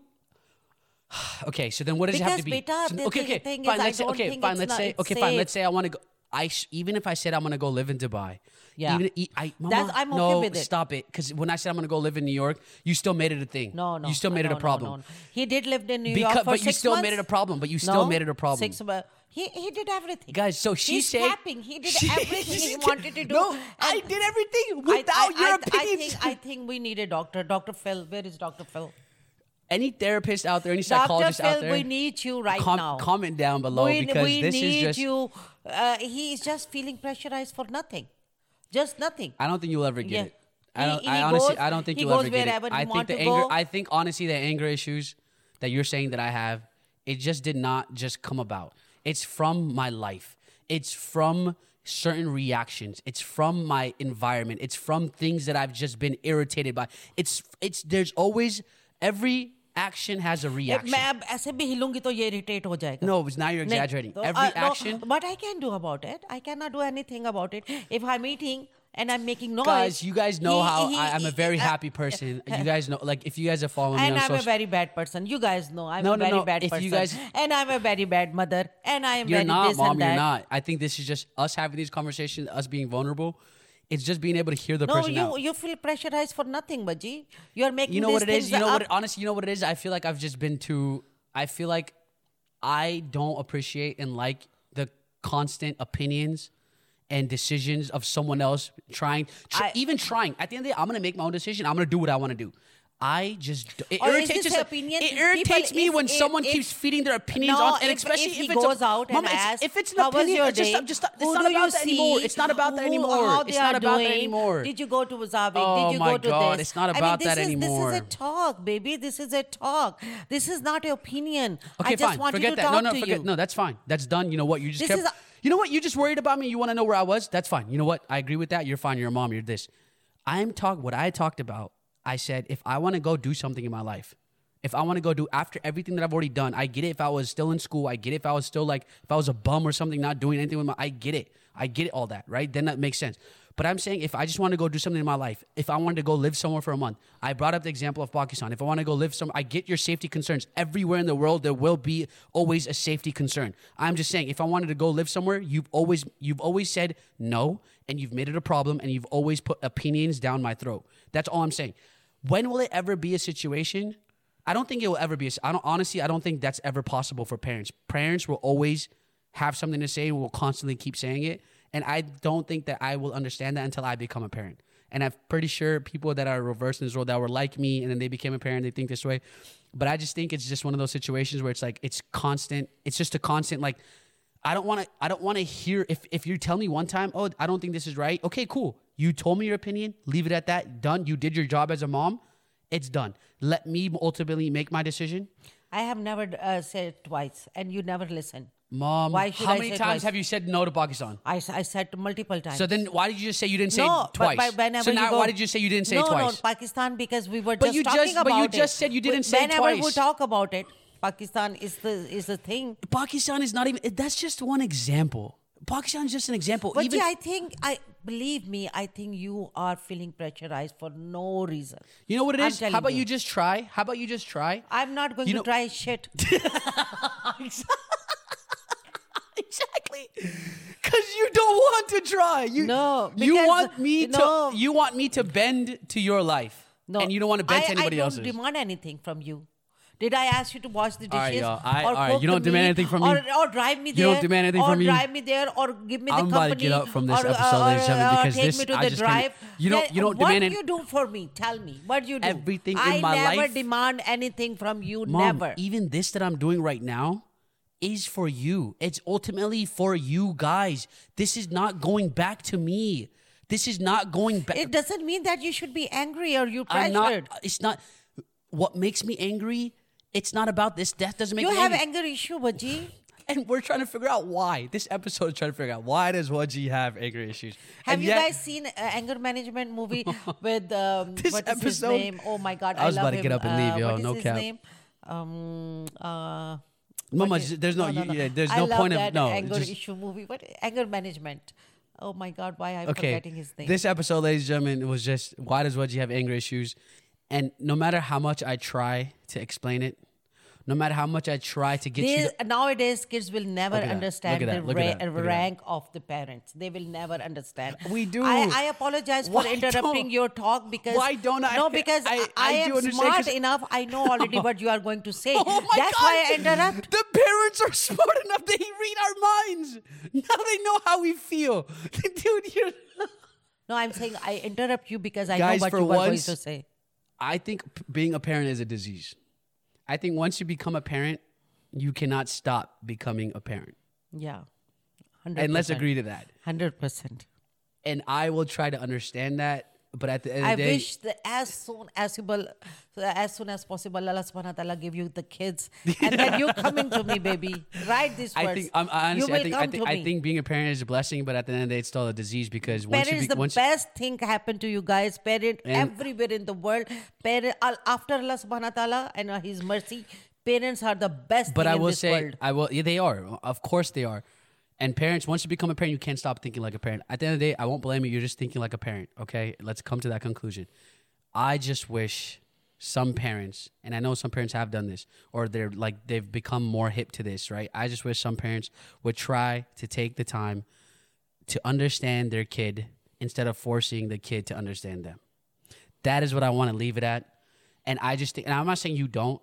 Okay, so then what does it have to be? beta, So- okay, okay, is, fine. I Let's say, okay, fine. it's Let's not- say, okay, fine. Let's say I want to go. I sh- even if I said I'm gonna go live in Dubai. Yeah. Even I, Mama, That's- I'm okay no, with it. stop it. Because when I said I'm gonna go live in New York, you still made it a thing. No, no. You still made no, it a problem. No, no. He did live in New Because- York for but you still months. made it a problem, but you still made it a problem. Six months. He he did everything. Guys, so she He's said capping. He did everything he wanted to do. No, I did everything without I, your I, opinions. I think I think we need a doctor. Doctor Phil. Where is Doctor Phil? Any therapist out there, any psychologist Phil, out there, we need you right com- now. comment down below we, because we this need is just. you. Uh, he is just feeling pressurized for nothing, just nothing. I don't think you'll ever get Yeah. it. I He- don't. he I honestly, goes- I don't think you'll ever get it. he I think the anger. go. I think honestly, the anger issues that you're saying that I have, it just did not just come about. It's from my life. It's from certain reactions. It's from my environment. It's from things that I've just been irritated by. It's it's there's always every action has a reaction. मैं अब ऐसे भी हिलूंगी तो ये irritate हो जाएगा. No, it's now you're नहीं, exaggerating. तो, Every uh, no, action. what I can do about it, I cannot do anything about it. If I'm eating and I'm making noise, Guys, you guys know he- how he- I, I'm a very uh, happy person. You guys know, like, if you guys are following me and on I'm a social, very bad person. You guys know I'm No, a no, very no, bad if person. you guys- and I'm a very bad mother. And I am You're very not, this mom. and You're that. not. I think this is just us having these conversations, us being vulnerable. It's just being able to hear the No, person you out. you feel pressurized for nothing, Baji. You're making You know what it is. You know what? It, honestly, you know what it is. I feel like I've just been too. I feel like I don't appreciate and like the constant opinions and decisions of someone else trying, tr- I- even trying. At the end of the day, I'm gonna make my own decision. I'm gonna do what I want to do. I just it Or irritates just- opinion- It people, irritates me if- when if- someone if- keeps feeding their opinions No, on, and especially if he it's goes a, out and Mama, asks, if it's an "How was opinion, your it's just, just it's not you about that anymore. It's not about that anymore. It's not about that anymore. Did you go to Zabik? Oh Did you my go to God, this? it's not about I mean, this that is, anymore. This is a talk, baby. This is a talk. This is not an opinion. Okay, I just fine. wanted forget to that. talk No, no, forget. you. No, that's fine. That's done. You know what? You just kept. you know what? You just worried about me. You want to know where I was? That's fine. You know what? I agree with that. You're fine. You're a mom. You're this. I'm talk. What I talked about. I said if I want to go do something in my life, if I want to go do after everything that I've already done, I get it. If I was still in school, I get it. If I was still like, if I was a bum or something, not doing anything with my, I get it. I get it. All that, right? Then that makes sense. But I'm saying if I just want to go do something in my life, if I wanted to go live somewhere for a month, I brought up the example of Pakistan. If I want to go live some, I get your safety concerns. Everywhere in the world, there will be always a safety concern. I'm just saying, if I wanted to go live somewhere, you've always you've always said no, and you've made it a problem, and you've always put opinions down my throat. That's all I'm saying. When will it ever be a situation? I don't think it will ever be. A, I don't honestly. I don't think that's ever possible for parents. Parents will always have something to say. And will constantly keep saying it, and I don't think that I will understand that until I become a parent. And I'm pretty sure people that are reversed in this role that were like me, and then they became a parent, they think this way. But I just think it's just one of those situations where it's like it's constant. It's just a constant like. I don't want to. I don't want to hear if if you tell me one time, oh, I don't think this is right. Okay, cool. You told me your opinion. Leave it at that. Done. You did your job as a mom. It's done. Let me ultimately make my decision. I have never uh, said it twice, and you never listen. Mom, Why how I many times twice? have you said no to Pakistan? I, I said multiple times. So then, why did you just say you didn't say no, but- twice? But, whenever so now, go, why did you say you didn't say no, it twice? No, Pakistan because we were But just you talking just- about but you just it. said you didn't We- say it whenever we talk about it, Pakistan is the is the thing. Pakistan is not even. That's just one example. Pakistan is just an example. But even yeah, I think I believe me. I think you are feeling pressurized for no reason. you know what it I'm is. How about you. you. just try? How about you just try? I'm not going You to know- try shit. exactly. Because you don't want to try. You No, You because- want me no. to. You want me to bend to your life. No, And you don't want to bend I, to anybody I don't else's. demand anything from you. Did I ask you to wash the dishes? y'all. I- or all right, cook you don't demand meal, anything from me. Or drive me there. You don't demand anything or from me. Or drive me there, or give me the I'm company. about to get up from this or, uh, episode, or, ladies and gentlemen, or because take this- me to I the just drive. you don't- you don't what demand do you do for me? Tell me. What do you do? Everything in I my never demand anything from you. Mom, never. even this that I'm doing right now is for you. It's ultimately for you guys. This is not going back to me. This is not going back. it doesn't mean that you should be angry or you I'm pressured. not. It's not. What makes me angry? It's not about this. Death doesn't make you have anger issue, Baji. and we're trying to figure out why. This episode is trying to figure out why does Waji have anger issues. Have And you yet- guys seen uh, anger management movie with um, This what is his episode- name? Oh my god, I was love about to him. get up and leave, Uh, yo, what is no his cap. Name? Um, uh, Mama, what is- there's no, you- yeah, there's I no love point of that no. anger just- issue movie. What anger management? Oh my god, why I'm okay. forgetting his name? This episode, ladies and gentlemen, was just why does Waji have anger issues? And no matter how much I try to explain it, no matter how much I try to get you, to, nowadays, kids will never Look at that. understand the that. Look at ra- that. Look at that. rank of the parents. They will never understand. We do. I, I apologize for Why interrupting your talk because Why don't I- No, because I- I, I am smart enough. I know already what you are going to say. oh my That's god, why I interrupt. The parents are smart enough; they read our minds. Now they know how we feel, dude. You're. No, I'm saying I interrupt you because I Guys, know what for you were going to say. I think p- being a parent is a disease. I think once you become a parent, you cannot stop becoming a parent. Yeah. 100%. And let's agree to that. 100%. And I will try to understand that. But at the end of I the day, wish that as soon as possible, as soon as possible, Allah subhanahu wa ta'ala give you the kids. And then you coming to me, baby. Write these words. I think I'm honestly, will I think I think I think being a parent is a blessing, but at the end of the day, it's still a disease because once Parents, you be, the once best thing happened to you guys. Parent everywhere in the world. Parent after Allah subhanahu wa ta'ala and uh, His mercy, parents are the best but I will say world. I will. Yeah, they are. Of course they are. And parents, once you become a parent, you can't stop thinking like a parent. At the end of the day, I won't blame you. You're just thinking like a parent. Okay, let's come to that conclusion. I just wish some parents, and I know some parents have done this, or they're like they've become more hip to this, right? I just wish some parents would try to take the time to understand their kid instead of forcing the kid to understand them. That is what I want to leave it at. And I just think, and I'm not saying you don't.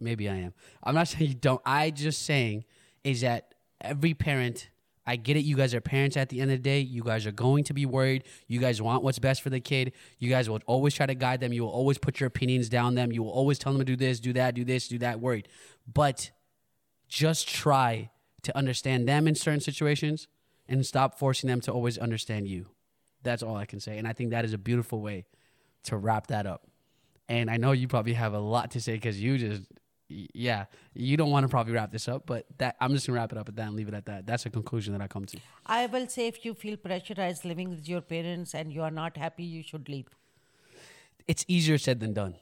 Maybe I am. I'm not saying you don't. I just saying is that every parent, I get it. You guys are parents at the end of the day. You guys are going to be worried. You guys want what's best for the kid. You guys will always try to guide them. You will always put your opinions down them. You will always tell them to do this, do that, do this, do that. Worried, but just try to understand them in certain situations and stop forcing them to always understand you. That's all I can say. And I think that is a beautiful way to wrap that up. And I know you probably have a lot to say because you just, yeah, you don't want to probably wrap this up, but that I'm just gonna wrap it up at that and leave it at that. That's a conclusion that I come to. I will say if you feel pressurized living with your parents and you are not happy, you should leave. It's easier said than done.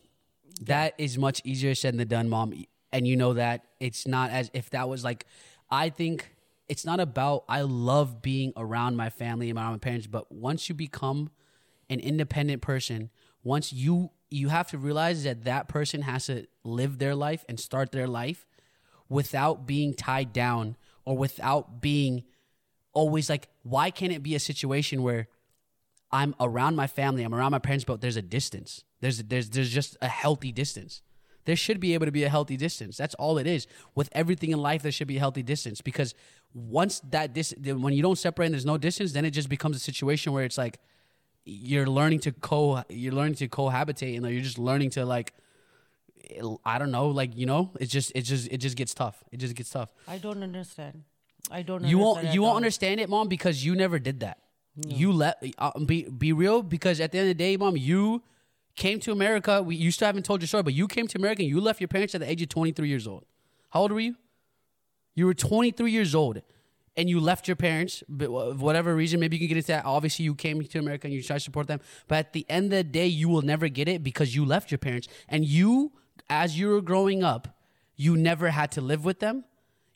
That is much easier said than done, mom. And you know that it's not as if that was like, I think it's not about, I love being around my family and around my parents, but once you become an independent person, once you, you have to realize that that person has to live their life and start their life without being tied down or without being always like, why can't it be a situation where I'm around my family, I'm around my parents, but there's a distance. There's there's there's just a healthy distance. There should be able to be a healthy distance. That's all it is. With everything in life, there should be a healthy distance because once that dis- when you don't separate and there's no distance, then it just becomes a situation where it's like you're learning to co you're learning to cohabitate and like, you're just learning to like I don't know, like you know, it's just it just it just gets tough. It just gets tough. I don't understand. I don't You won't you won't understand it, mom, because you never did that. You let uh, be be real because at the end of the day, mom, you came to America. We you still haven't told your story, but you came to America and you left your parents at the age of 23 years old. How old were you? You were 23 years old and you left your parents, but whatever reason, maybe you can get into that. Obviously, you came to America and you try to support them. But at the end of the day, you will never get it because you left your parents. And you, as you were growing up, you never had to live with them.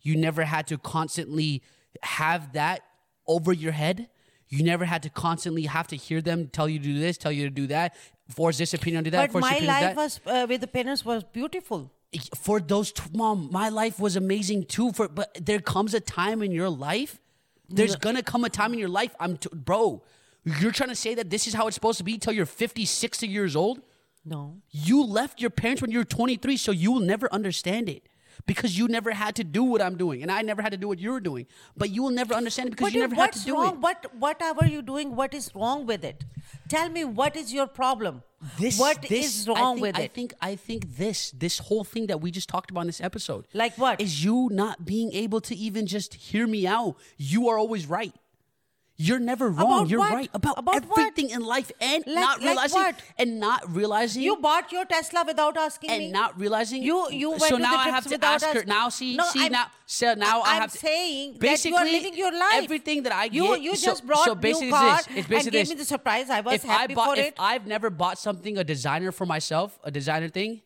You never had to constantly have that over your head. You never had to constantly have to hear them tell you to do this, tell you to do that, force this opinion do that, But force my your opinion to life was uh, with the parents was beautiful. For those t- mom, my life was amazing too. For but there comes a time in your life. There's gonna come a time in your life. I'm t- bro. You're trying to say that this is how it's supposed to be till you're 50, 60 years old. No. You left your parents when you were 23, so you will never understand it because you never had to do what I'm doing, and I never had to do what you're doing. But you will never understand it because But you never had to do wrong? it. What whatever you're doing, what is wrong with it? Tell me what is your problem? This, What is this, I wrong think- with I it? think I think this this whole thing that we just talked about in this episode, Like what? is you not being able to even just hear me out. You are always right. You're never wrong. About You're what? right about, About what? everything in life, and Like- not like realizing what? and not realizing you bought your Tesla without asking and me. not realizing You you went so to now I have to ask her now see No, see I'm- now so now I I'm have to saying that basically you are living your life. everything that I you get you so- just brought so new basically car this, it's and basically gave this. me the surprise. I was if happy I bought, for if it. I've never bought something a designer for myself a designer thing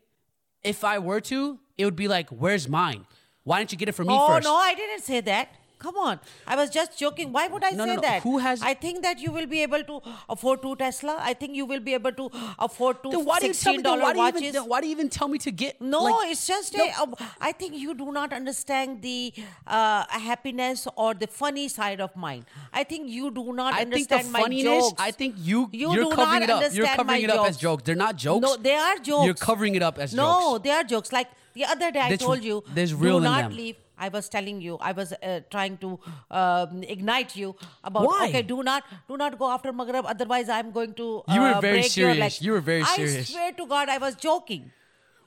if I were to it would be like where's mine why didn't you get it for me oh first no, I didn't say that. Come on, I was just joking. Why would I No, say no, no. that? Who has- I think that you will be able to afford two Tesla. I think you will be able to afford two then why do you sixteen dollar why do watches. even why do you even tell me to get No, like, it's just no, a. um, I think you do not understand the uh, happiness or the funny side of mine. I think you do not I think understand the my funniness. jokes. I think you, You you're do covering not it up. You're covering it up as jokes. They're not jokes. No, they are jokes. You're covering it up as no, jokes. No, they are jokes. Like the other day, I There's- told you, there's real do not leave. I was telling you, I was uh, trying to um, ignite you about. Why? Okay, do not, do not go after Maghrib. Otherwise, I'm going to. You were uh, very serious. You were very I swear to God, I was joking.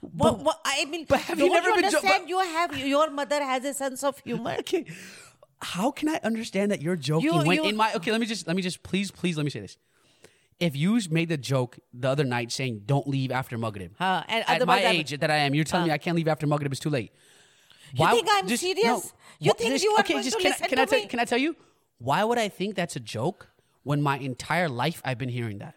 What, what, I mean, but have you never been jo- understand? but- you have your mother has a sense of humor. Okay. How can I understand that you're joking You- when you- in my okay? Let me just let me just please please let me say this. If you made the joke the other night saying don't leave after Maghrib, Huh, and at my otherwise I'm- age that I am, you're telling me I can't leave after Maghrib. It's too late. You think I'm serious? You Wha- think you are okay, going just to can, I, listen can to I tell, me? Can I tell you why would I think that's a joke when my entire life I've been hearing that?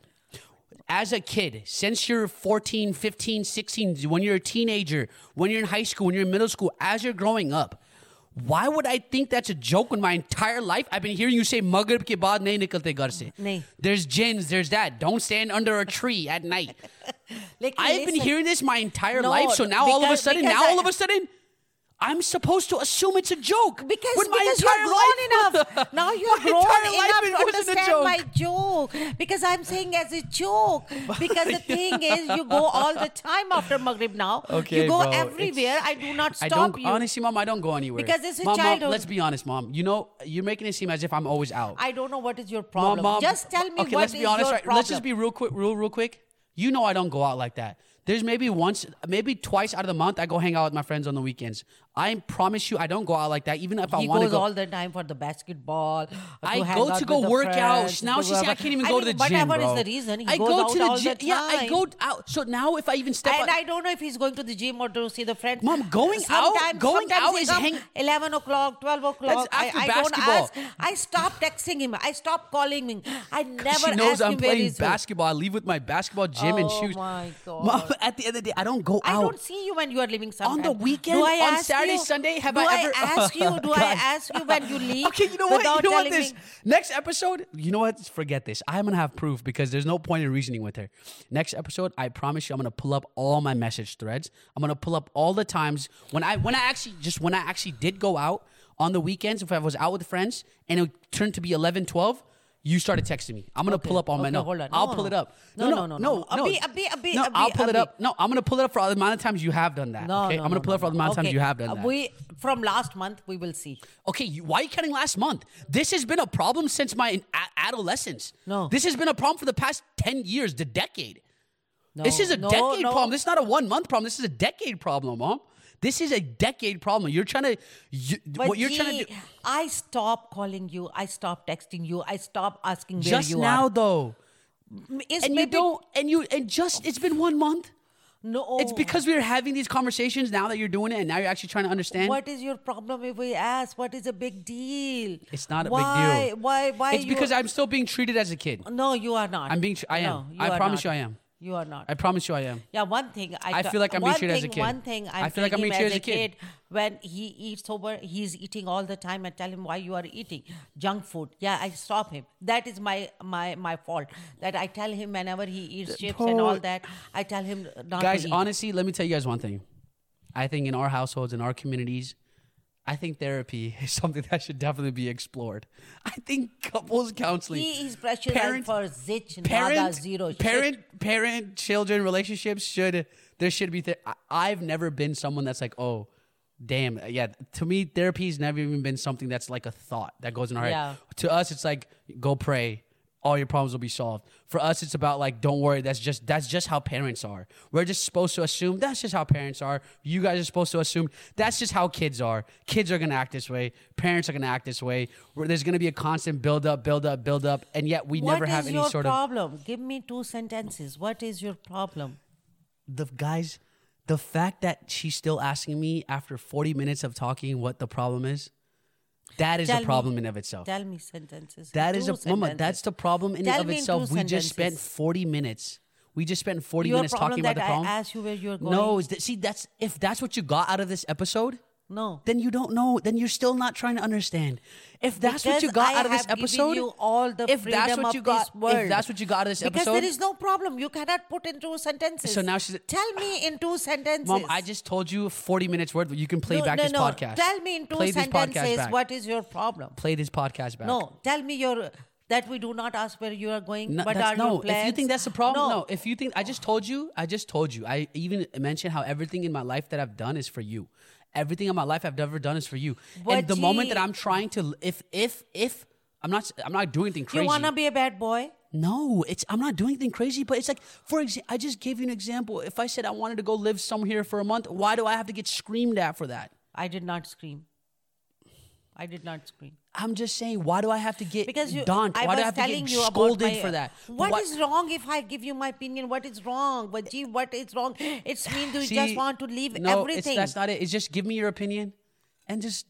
As a kid, since you're 14, 15, 16, when you're a teenager, when you're in high school, when you're in middle school, as you're growing up, why would I think that's a joke when my entire life I've been hearing you say Maghrib ke baad nahi nikalte ghar se. There's jinns, there's that. Don't stand under a tree at night. I've been hearing this my entire No, life, so now all of a sudden, now I- all of a sudden, I'm supposed to assume it's a joke. Because, when my because you're grown life, enough. now you're grown enough to understand joke. my joke. Because I'm saying as a joke. Because the thing is, you go all the time after Maghrib now. Okay, you go bro, everywhere. I do not I stop don't you. honestly, mom. I don't go anywhere Because it's a mom, Mom, childhood. let's be honest, mom. You know, you're making it seem as if I'm always out. I don't know what is your Mom, problem. mom, Just tell me okay, what let's is be honest, your right? problem. Let's just be real quick, real, real quick. You know, I don't go out like that. There's maybe once, maybe twice out of the month, I go hang out with my friends on the weekends. I promise you, I don't go out like that. Even if I want to goes go, all the time for the basketball. I go to go work out. Now to she said I can't even I go to mean, the gym, Whatever is the reason, he I goes go out to the all gym. the Yeah, I go out. So now if I even step And out, I don't know if he's going to the gym or to see the friend. Mom, going out- going sometimes out he is hang- 11 o'clock, 12 o'clock. I, after I basketball. don't ask. I stop texting him. I stop calling him. I never she knows I'm playing basketball. I leave with my basketball gym and shoes. Oh shoes. my God. Mom, at the end of the day, I don't go out. I don't see you when you are leaving somewhere. On the weekend, on ask Saturday, you? Sunday, have do I ever- ask you? Do I ask you when you leave? Okay, you know what? You know what? This me? next episode, you know what? Forget this. I'm gonna have proof because there's no point in reasoning with her. Next episode, I promise you, I'm gonna pull up all my message threads. I'm gonna pull up all the times when I when I actually just when I actually did go out on the weekends. If I was out with friends and it turned to be 11, 12. You started texting me. I'm gonna Okay, pull up all my okay, no. hold on. I'll No, pull no. it up. No, no, no, no. no. Abi, abi, abi, no, I'll pull it up. No, I'm gonna pull it up for the amount of times you have done that. No, okay, no, I'm gonna no, pull it up for the amount of times you have done that. We from last month we will see. Okay, you, why are you counting last month? This has been a problem since my adolescence. No. This has been a problem for the past 10 years, the decade. No, this is a no, decade no. problem. This is not a one month problem. This is a decade problem, mom. This is a decade problem. You're trying to, you, what you're trying to do. I stop calling you. I stop texting you. I stop asking where Just you now, are. though. It's And you don't, and you, and just, it's been one month. No, It's because we are having these conversations now that you're doing it, and now you're actually trying to understand. What is your problem if we ask? What is a big deal? It's not a why, big deal. Why? Why? Why? It's because I'm still being treated as a kid. No, you are not. I'm being. tr- I am. No, I promise not. you, I am. You are not. I promise you, I am. Yeah, one thing I, I feel like I'm being one treated as a thing- kid. One thing I'm I feel like I'm being treated as a kid. When he eats over, he's eating all the time. I tell him why you are eating junk food. Yeah, I stop him. That is my my my fault. That I tell him whenever he eats chips and all that, I tell him not guys, to eat. honestly, let me tell you guys one thing. I think in our households, in our communities, I think therapy is something that should definitely be explored. I think couples counseling, he is pressurized parent- for zit, parent, zero. shit. parent, parent, children relationships should there should be. Th- I, I've never been someone that's like, oh, damn, uh, yeah. To me, therapy's never even been something that's like a thought that goes in our Yeah. head. To us, it's like go pray. All your problems will be solved. For us, it's about like, don't worry. That's just that's just how parents are. We're just supposed to assume that's just how parents are. You guys are supposed to assume that's just how kids are. Kids are gonna act this way. Parents are gonna act this way. Where there's gonna be a constant build up, build up, build up, and yet we What never have any sort of problem? Give me two sentences. What is your problem? the guys, the fact that she's still asking me after 40 minutes of talking what the problem is, that is Tell a me- problem in of itself. Tell me sentences. That is Two a mama. That's the problem in Tell of itself. We just spent 40 minutes. We just spent 40 Your minutes talking about the that I problem. asked you where you're No, going? is that, see that's if that's what you got out of this episode, No. then you don't know. Then you're still not trying to understand. If that's what you got I out of this episode, all the if that's what you got, this if that's what you got out of this Because episode, there is no problem. You cannot put in two sentences. So now she's- tell me ah. in two sentences. Mom, I just told you 40 minutes worth. You can play no, back no, this no. podcast. Tell me in two Play sentences what is your problem. Play this podcast back. No, tell me your that we do not ask where you are going. No, that's- are no, if you think that's the problem, no. no. If you think I just told you, I just told you. I even mentioned how everything in my life that I've done is for you. Everything in my life I've ever done is for you. and the moment that I'm trying to, if if if I'm not, I'm not doing anything crazy. You wanna be a bad boy? no, it's I'm not doing anything crazy. But it's like, for example, I just gave you an example. If I said I wanted to go live somewhere here for a month, why do I have to get screamed at for that? I did not scream. I did not scream. I'm just saying, why do I have to get Because you, daunt? I why do I have to get scolded my, for that? What Why- is wrong if I give you my opinion? What is wrong? But gee, what is wrong? It's mean you just want to leave no, everything. It's, that's not it. It's just give me your opinion, and just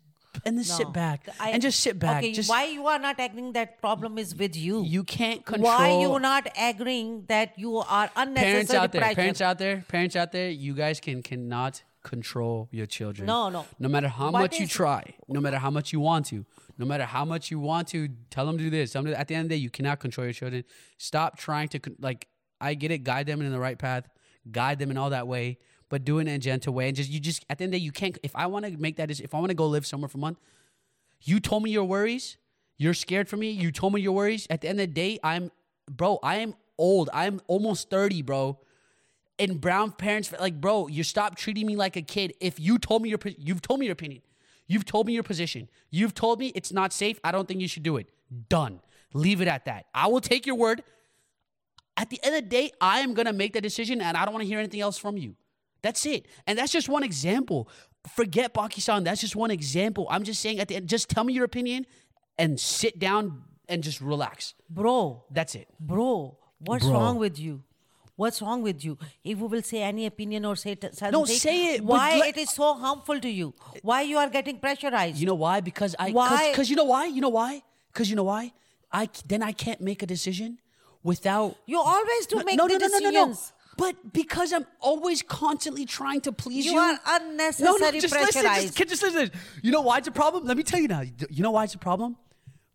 and then sit back I- and just sit back. Okay, just why you are not agreeing that problem is with you? you can't control. Why you not agreeing that you are unnecessary parents out there? pressure? Parents out there? Parents out there? You guys can cannot control your children. No, no. No matter how What much you try, no matter how much you want to, no matter how much you want to, tell them to do this. Tell them to, at the end of the day, you cannot control your children. Stop trying to like. I get it. Guide them in the right path. Guide them in all that way, but do it in a gentle way. And just you just at the end of the day, you can't. If I want to make that, if I want to go live somewhere for a month, you told me your worries. You're scared for me. You told me your worries. At the end of the day, I'm, bro, I am old. I'm almost 30, bro. And brown parents, like, bro, you stop treating me like a kid. If you told me your, you've told me your opinion. You've told me your position. You've told me it's not safe. I don't think you should do it. Done. Leave it at that. I will take your word. At the end of the day, I am gonna make that decision, and I don't want to hear anything else from you. That's it. And that's just one example. Forget Pakistan. That's just one example. I'm just saying at the end, just tell me your opinion and sit down and just relax. Bro, That's it. bro, what's Bro. wrong with you? What's wrong with you? If you will say any opinion or say t- something, say it, Why let- it is so harmful to you? Why you are getting pressurized? You know why? Because I Why? Because you know why? You know why? Because you know why? I then I can't make a decision without. you always do make no, the no, no, no, decisions. no, no. But because I'm always constantly trying to please you, You are No, no, unnecessary just listen, just, just listen. You know why it's a problem? Let me tell you now. You know why it's a problem?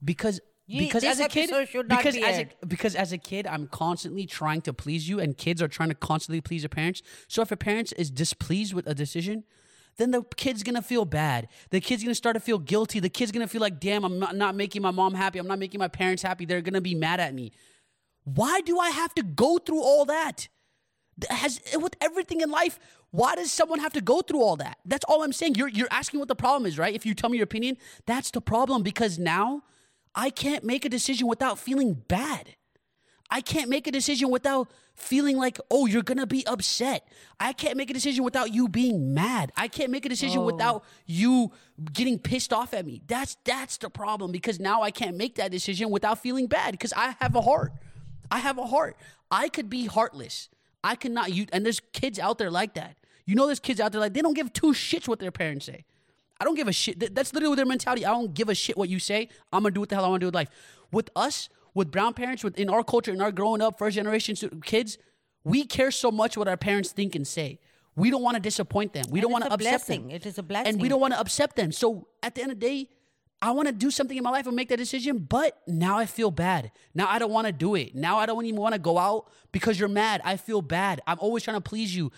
Because You- because as a kid, episode should not because be as aired. a, because as a kid, I'm constantly trying to please you, and kids are trying to constantly please their parents. So if a parent is displeased with a decision, then the kid's gonna feel bad. The kid's gonna start to feel guilty. The kid's gonna feel like, damn, I'm not, not making my mom happy. I'm not making my parents happy. They're gonna be mad at me. Why do I have to go through all that? Has eh, with everything in life, why does someone have to go through all that? That's all I'm saying. You're you're asking what the problem is, right? If you tell me your opinion, that's the problem because now I can't make a decision without feeling bad. I can't make a decision without feeling like, oh, you're gonna be upset. I can't make a decision without you being mad. I can't make a decision oh. without you getting pissed off at me. That's that's the problem because now I can't make that decision without feeling bad because I have a heart. I have a heart. I could be heartless. I cannot you and there's kids out there like that. You know there's kids out there like they don't give two shits what their parents say. I don't give a shit. That's literally their mentality. I don't give a shit what you say. I'm gonna do what the hell I want to do with life. With us, with brown parents, with in our culture, in our growing up, first generation kids, We care so much what our parents think and say. We don't want to disappoint them. We don't want to upset blessing. them. It is a blessing, And we don't want to upset them. So at the end of the day, I want to do something in my life and make that decision, but now I feel bad. Now I don't want to do it. Now I don't even want to go out because you're mad. I feel bad. I'm always trying to please you.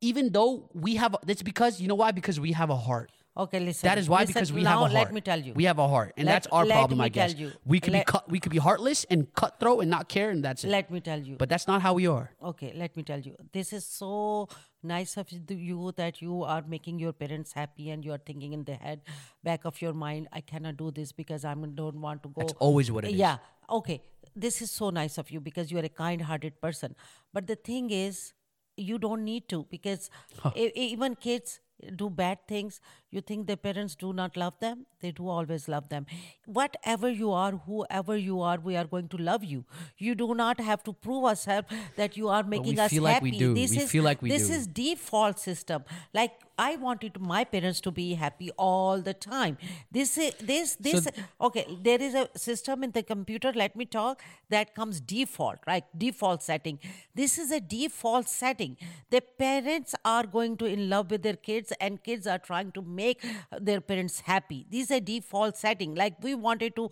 Even though we have, it's because, you know why? Because we have a heart. Okay, listen. That is why listen, because we now have a heart. let me tell you. we have a heart, and Let- that's our problem. I guess tell you. we could Let- be cut, we could be heartless and cutthroat and not care, and that's it. let me tell you. but that's not how we are. Okay, let me tell you. This is so nice of you that you are making your parents happy and you are thinking in the head, back of your mind, I cannot do this because I don't want to go. That's always what it is. Yeah. Okay. This is so nice of you because you are a kind-hearted person. But the thing is, you don't need to because e- even kids do bad things. You think their parents do not love them? They do always love them. Whatever you are, whoever you are, we are going to love you. You do not have to prove ourselves that you are making us feel happy. like we do. This We is feel like we this do. is default system. Like I wanted my parents to be happy all the time. This is this this okay. There is a system in the computer. Let me talk. That comes default, right? Default setting. This is a default setting. The parents are going to in love with their kids, and kids are trying to make their parents happy. This is a default setting. Like we wanted to,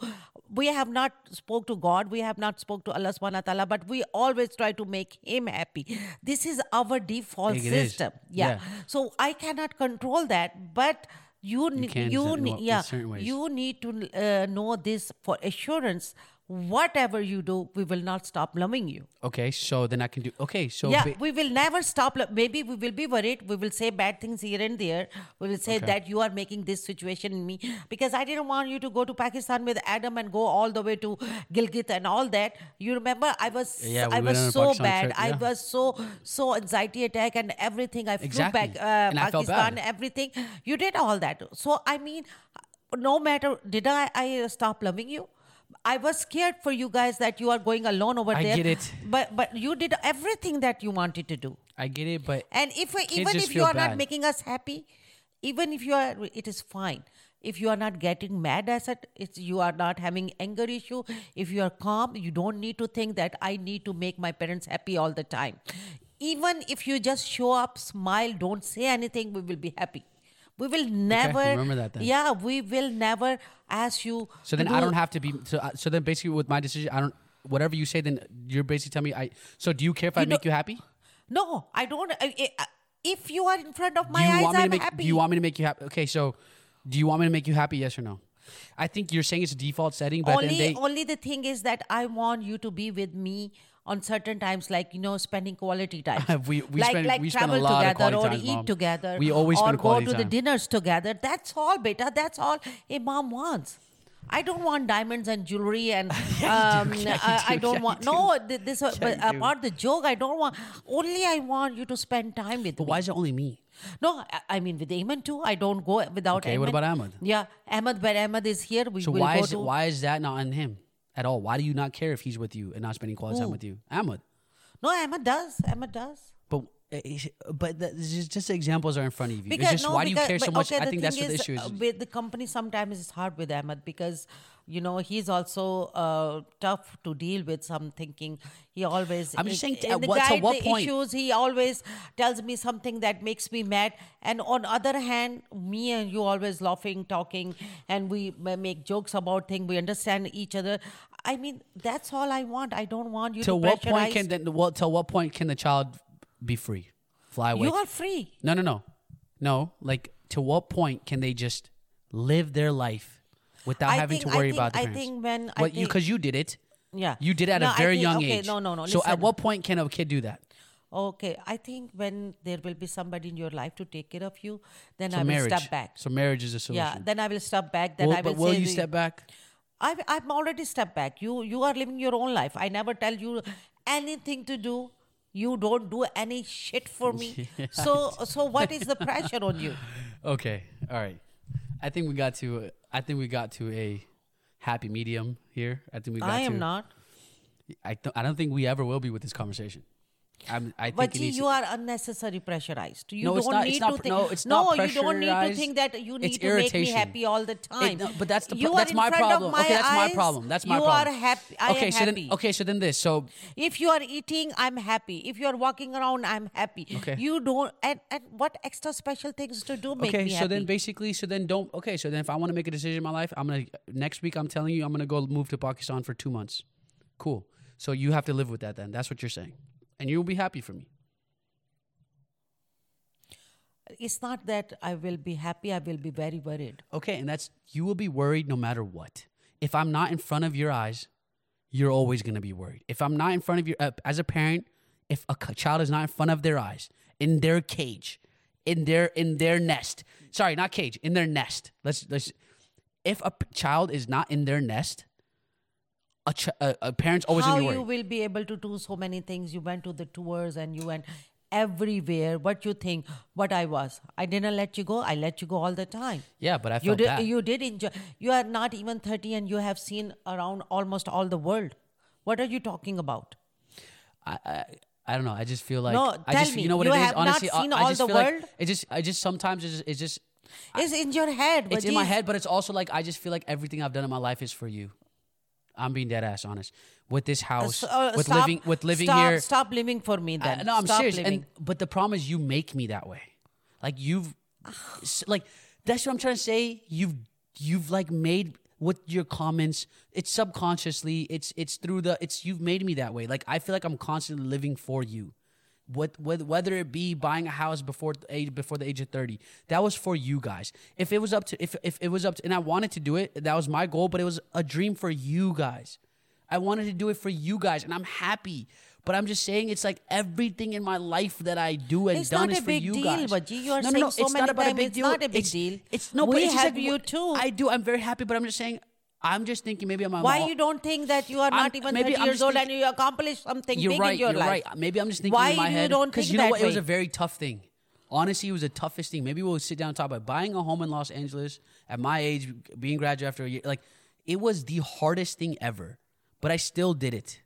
we have not spoke to God. We have not spoke to Allah Subhanahu wa Taala, but we always try to make Him happy. This is our default It system. Yeah. Yeah. So I cannot control that, but you you in ne- what- in yeah you need to uh, know this for assurance. Whatever you do, we will not stop loving you. Okay, so then I can do. Okay, so yeah, ba- we will never stop. lo- Maybe we will be worried. We will say bad things here and there. We will say Okay. that you are making this situation in me because I didn't want you to go to Pakistan with Adam and go all the way to Gilgit and all that. You remember, I was Yeah, we I was so bad. trip, I was so so anxiety attack and everything. I flew Exactly. back uh, And I felt Pakistan, everything. You did all that. So I mean, no matter did I I stop loving you? I was scared for you guys that you are going alone over I there. get it. But but you did everything that you wanted to do. I get it, but And if even if you are not making us happy, even if you are, it is fine. If you are not getting mad as it, it's you are not having anger issue. If you are calm, you don't need to think that I need to make my parents happy all the time. Even if you just show up, smile, don't say anything, we will be happy. We will never. remember that then. Yeah, we will never ask you. so then I do- don't have to be. So, uh, so then basically with my decision, I don't. Whatever you say, then you're basically telling me. I. So do you care if I make you happy? No, I don't. I, I, if you are in front of my eyes, I'm make? happy. Do you want me to make you happy? Okay, so do you want me to make you happy? Yes or no? I think you're saying it's a default setting, but only then they. only the thing is that I want you to be with me on certain times, like you know, spending quality time. We- we like spend- like we travel together quality or times, eat Mom. together. We always or go to the dinners together. That's all, beta. That's all a mom wants. I don't want diamonds and jewelry and um, Yeah, you I, I do. don't Yeah, want you no this uh, but do. apart the joke I don't want only I want you to spend time with But me. why is it only me? No, I, mean with Ayman too. I don't go without Okay, what Ayman. about Ahmed? Yeah, Ahmed. When Ahmed is here, we So why is to. why is that not on him at all? Why do you not care if he's with you and not spending quality time with you, Ahmed? No, Ahmed does. Ahmed does. But uh, but the, just, examples are in front of you. Because it's just no, why because, do you care so much? Okay, I think that's thing what the is, issue is. uh, with the company, sometimes it's hard with Ahmed because you know he's also uh, tough to deal with. Some thinking he always. I'm just saying, in at the what- to guide what the point? issues. He always tells me something that makes me mad, and on other hand, me and you always laughing, talking, and we make jokes about things. We understand each other. I mean, that's all I want. I don't want you to what point can then? Well, till what point can the child be free, fly away? you are free. no, no, no, no. Like to what point can they just live their life without I having think- to I worry think- about the I parents? think when I What you think- because you did it. Yeah. You did it at No, a I very think- young okay, age. No, no, no. So at listen. what point can a kid do that? Okay, I think when there will be somebody in your life to take care of you, then So I will marriage. step back. So marriage is a solution. Yeah, then I will step back. Then Will- I will but will say you step back? I, I'm already stepped back. You you are living your own life. I never tell you anything to do. You don't do any shit for me. So so what is the pressure on you? Okay. All right. I think we got to. Uh, I think we got to a happy medium here. I think we got I to. am not. I don't. I don't think we ever will be with this conversation. I'm, I think But gee, you are unnecessary pressurized. You No, don't it's not- need it's not to think. no, it's not No, you don't need to think that you need to make me happy all the time. It- no, but that's the You that's my problem. my okay, that's my problem. That's my you problem. are happy. I okay, am so happy. then okay, so then this. So If you are eating, I'm happy. If you are walking around, I'm happy. Okay. You don't. And, and what extra special things to do make okay, me so happy? then basically, so then don't. Okay, so then if I want to make a decision in my life, I'm gonna next week. I'm telling you, I'm gonna go move to Pakistan for two months. Cool. So you have to live with that. Then that's what you're saying, and you'll be happy for me. it's not that I will be happy. I will be very worried. Okay, and that's you will be worried no matter what. If I'm not in front of your eyes, you're always going to be worried. If I'm not in front of your uh, as a parent, if a child is not in front of their eyes, in their cage, in their in their nest. Sorry, not cage, in their nest. Let's let's if a child is not in their nest, a, ch- a, a parent's always How you will be able to do so many things? You went to the tours and you went everywhere. What you think? What I was? I didn't let you go. I let you go all the time. yeah, but I You felt did. bad. You did enjoy. You are not even thirty, and you have seen around almost all the world. What are you talking about? I, I I don't know. I just feel like No, I tell just me, you know what you it is. have not Honestly, I- seen I all just the feel like world? it just I just sometimes it's just, it's just It's in your head. it's in my head, but it's also like I just feel like everything I've done in my life is for you. I'm being dead ass honest. With this house, Uh, uh, with stop- living, with living stop, here. Stop living for me I- then. no, I'm Stop serious. living. And but the problem is, you make me that way. Like you've, like that's what I'm trying to say. You've you've like made with your comments. It's subconsciously. It's it's through the. It's you've made me that way. Like I feel like I'm constantly living for you. What, whether, whether it be buying a house before the age before the age of 30 that was for you guys if it was up to if, if it was up to and i wanted to do it that was my goal but it was a dream for you guys i wanted to do it for you guys and i'm happy but i'm just saying it's like everything in my life that i do and It's done is for you deal, guys Vaji. You are no, no, saying no, so it's many not about a times big it's deal not a big It's- deal. it's no but We it's just have like, you too. i do i'm very happy but i'm just saying i'm just thinking maybe i'm Why I'm- you don't think that you are I'm- not even 30 I'm years old thinking- and you accomplished something you're big right. in your you're life? right. Maybe I'm just thinking Why in my you head don't because think you know that what? It was a very tough thing. Honestly, it was the toughest thing. Maybe we'll sit down and talk about buying a home in Los Angeles at my age, being graduate after a year. Like it was the hardest thing ever, but I still did it,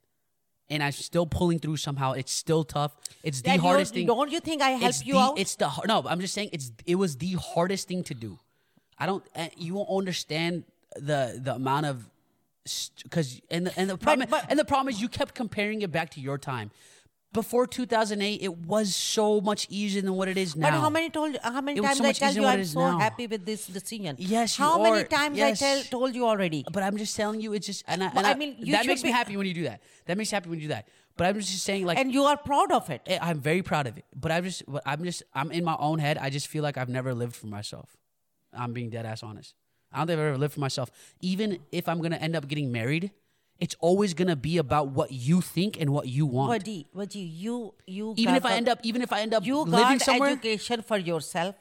and I'm still pulling through somehow. It's still tough. It's the hardest thing. Don't you think I helped you the, out? It's the no. I'm just saying it's it was the hardest thing to do. I don't. uh, You won't understand the the amount of because and the, and the problem but- and the problem is you kept comparing it back to your time. Before 2008, it was so much easier than what it is now. But how many told how many It times so I tell you I'm so now. happy with this decision? Yes, How many times Yes. I tell told you already? But I'm just telling you, it's just and I, and I mean, you that makes me happy when you do that. That makes me happy when you do that. But I'm just saying, like, And you are proud of it. I'm very proud of it. But I'm just, but I'm just, I'm in my own head. I just feel like I've never lived for myself. I'm being dead ass honest. I don't think I've ever lived for myself. Even if I'm gonna end up getting married, it's always gonna be about what you think and what you want. Vadi, Vadi, you you even got if I end up, even if I end up you living got somewhere, education for yourself.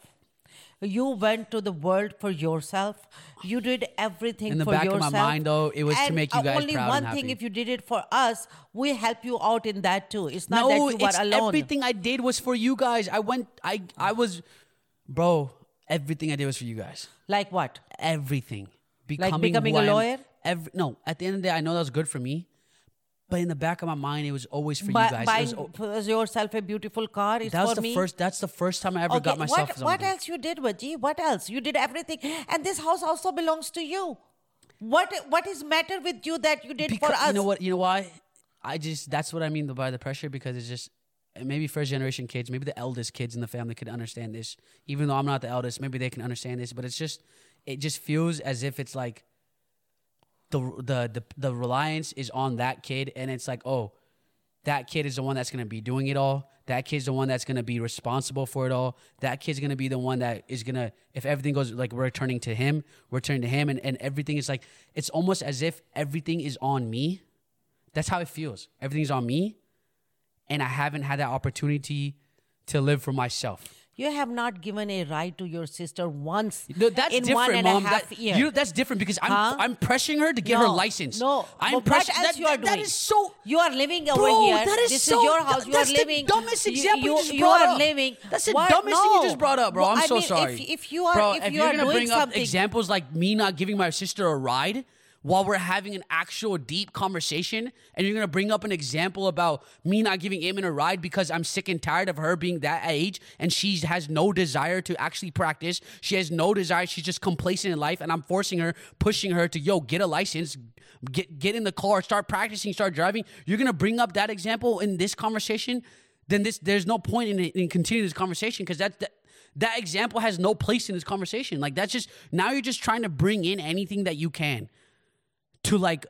You went to the world for yourself. You did everything In the for back of my mind, though, it was to make you uh, guys only proud one and thing, happy. if you did it for us, we help you out in that too. It's not no, that you were alone. everything I did was for you guys. I went, I, I was, bro. Everything I did was for you guys. Like what? everything. Becoming becoming who a lawyer? Every, no, at the end of the day, I know that was good for me, but in the back of my mind, it was always for Buy- you guys. It buying was, yourself a beautiful car is that was for the me. first. That's the first time I ever got myself what, what else you did, Vaji? What else? You did everything. And this house also belongs to you. What what is matter with you that you did Because, for us? you know what? You know why? I just that's what I mean by the pressure because it's just maybe first generation kids, maybe the eldest kids in the family could understand this. Even though I'm not the eldest, maybe they can understand this. But it's just it just feels as if it's like the the the, the reliance is on that kid, and it's like oh. That kid is the one that's gonna be doing it all. That kid's the one that's gonna be responsible for it all. That kid's gonna be the one that is gonna, if everything goes like we're turning to him, we're turning to him, and, and everything is like, it's almost as if everything is on me. That's how it feels. Everything's on me, and I haven't had that opportunity to live for myself. You have not given a right to your sister once No, that's in different, one and mom. a half That- year. you- that's different because I'm Huh? I'm pressuring her to get her license. No, I'm but press- what that, you are that- doing? That is so. You are living over Bro, here. that is this so- is your house. You that's are the living. dumbest example you You, just you brought are up. living. That's the What? dumbest thing you just brought up, bro. Well, I'm I so mean, sorry. If, if you are, bro, if, if you you're gonna doing bring up something, examples like me not giving my sister a ride while we're having an actual deep conversation and you're gonna bring up an example about me not giving Ayman a ride because I'm sick and tired of her being that age and she has no desire to actually practice. She has no desire. She's just complacent in life and I'm forcing her, pushing her to yo, get a license, get get in the car, start practicing, start driving. You're gonna bring up that example in this conversation, then this there's no point in, in continuing this conversation because that's that that example has no place in this conversation. Like that's just now you're just trying to bring in anything that you can to like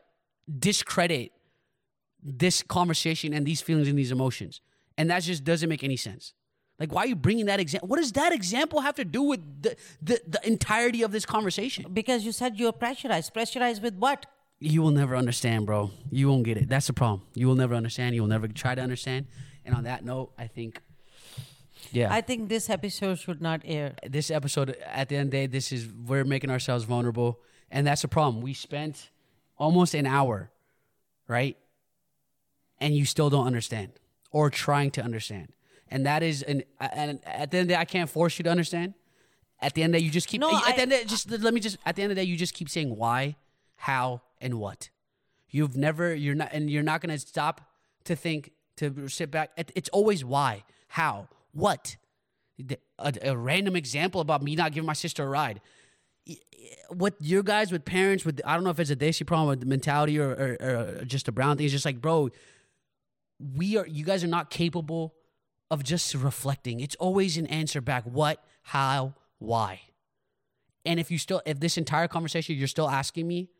discredit this conversation and these feelings and these emotions. And that just doesn't make any sense. Like, why are you bringing that example? What does that example have to do with the, the, the entirety of this conversation? Because you said you're pressurized. Pressurized with what? You will never understand, bro. You won't get it. That's the problem. You will never understand. You will never try to understand. And on that note, I think, yeah, I think this episode should not air. this episode, at the end of the day, this is, we're making ourselves vulnerable. And that's the problem. We spent almost an hour, right? And you still don't understand or trying to understand. And that is, an, and at the end of the day, I can't force you to understand. At the end of the day, you just keep, No, at I- the end of the day, just let me just, at the end of the day, you just keep saying why, how, and what. You've never, you're not, and you're not going to stop to think, to sit back. It's always why, how, what. A, a random example about me not giving my sister a ride. What your guys with parents with, I don't know if it's a Desi problem with the mentality or, or, or just a brown thing. It's just like, bro, we are, you guys are not capable of just reflecting. It's always an answer back. What, how, why. And if you still, if this entire conversation you're still asking me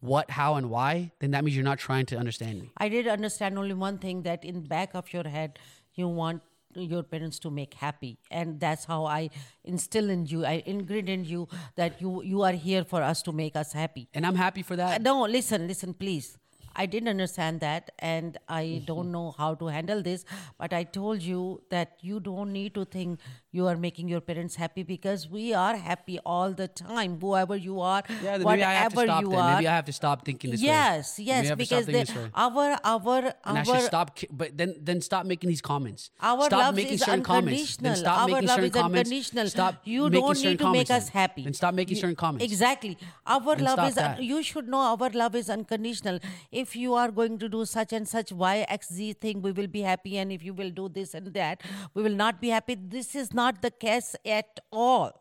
what, how, and why, then that means you're not trying to understand me. I did understand only one thing that in back of your head you want your parents to make happy and that's how i instill in you i ingrain in you that you you are here for us to make us happy And I'm happy for Uh, that. no listen listen please i didn't understand that and i Mm-hmm. don't know how to handle this but i told you that you don't need to think you are making your parents happy because we are happy all the time whoever you are Yeah, whatever maybe I have to stop you then. are Maybe I have to stop thinking this way. yes Maybe yes have to stop because they, our our And I our should stop, but then then stop making these comments. Our stop love making is certain comments. Then unconditional. stop Our making love certain is comments. unconditional. Stop you don't need to make us then. happy. Then stop making You- certain comments. Exactly. Our love is. that. you should know our love is unconditional. If you are going to do such and such Y X Z thing, we will be happy, and if you will do this and that, we will not be happy. This is not the case at all.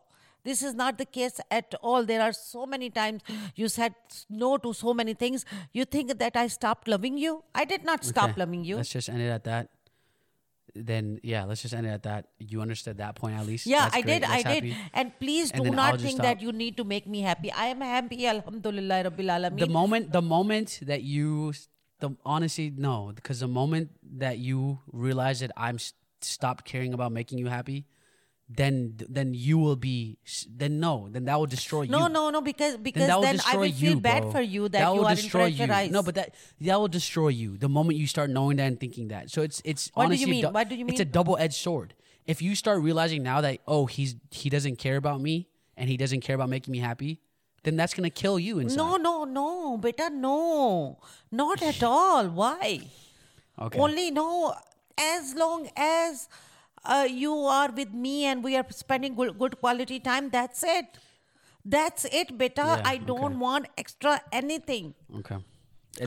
This is not the case at all. There are so many times you said no to so many things. You think that I stopped loving you? I did not stop Okay, loving you. Let's just end it at that. Then yeah, let's just end it at that. You understood that point at least. Yeah, That's I great. did. I That's did. And please And do not think that you need to make me happy. I am happy. Alhamdulillah Rabbil Alameen. The moment, the moment that you, the honestly no, because the moment that you realize that I'm stopped caring about making you happy, then then you will be then no, then that will destroy you. no, no, no, because because then that then I will feel you, bad bro. for you that, you will are destroy you. No, but that that will destroy you the moment you start knowing that and thinking that. So it's it's What do you honestly mean? dou- What do you mean It's a double edged sword. If you start realizing now that oh he's he doesn't care about me and he doesn't care about making me happy, then that's gonna kill you inside. no, no, no, beta, no, not at all. Why? Okay. Only no, as long as uh, you are with me and we are spending good, good quality time. That's it. That's it, beta. Yeah, I don't okay. want extra anything. Okay.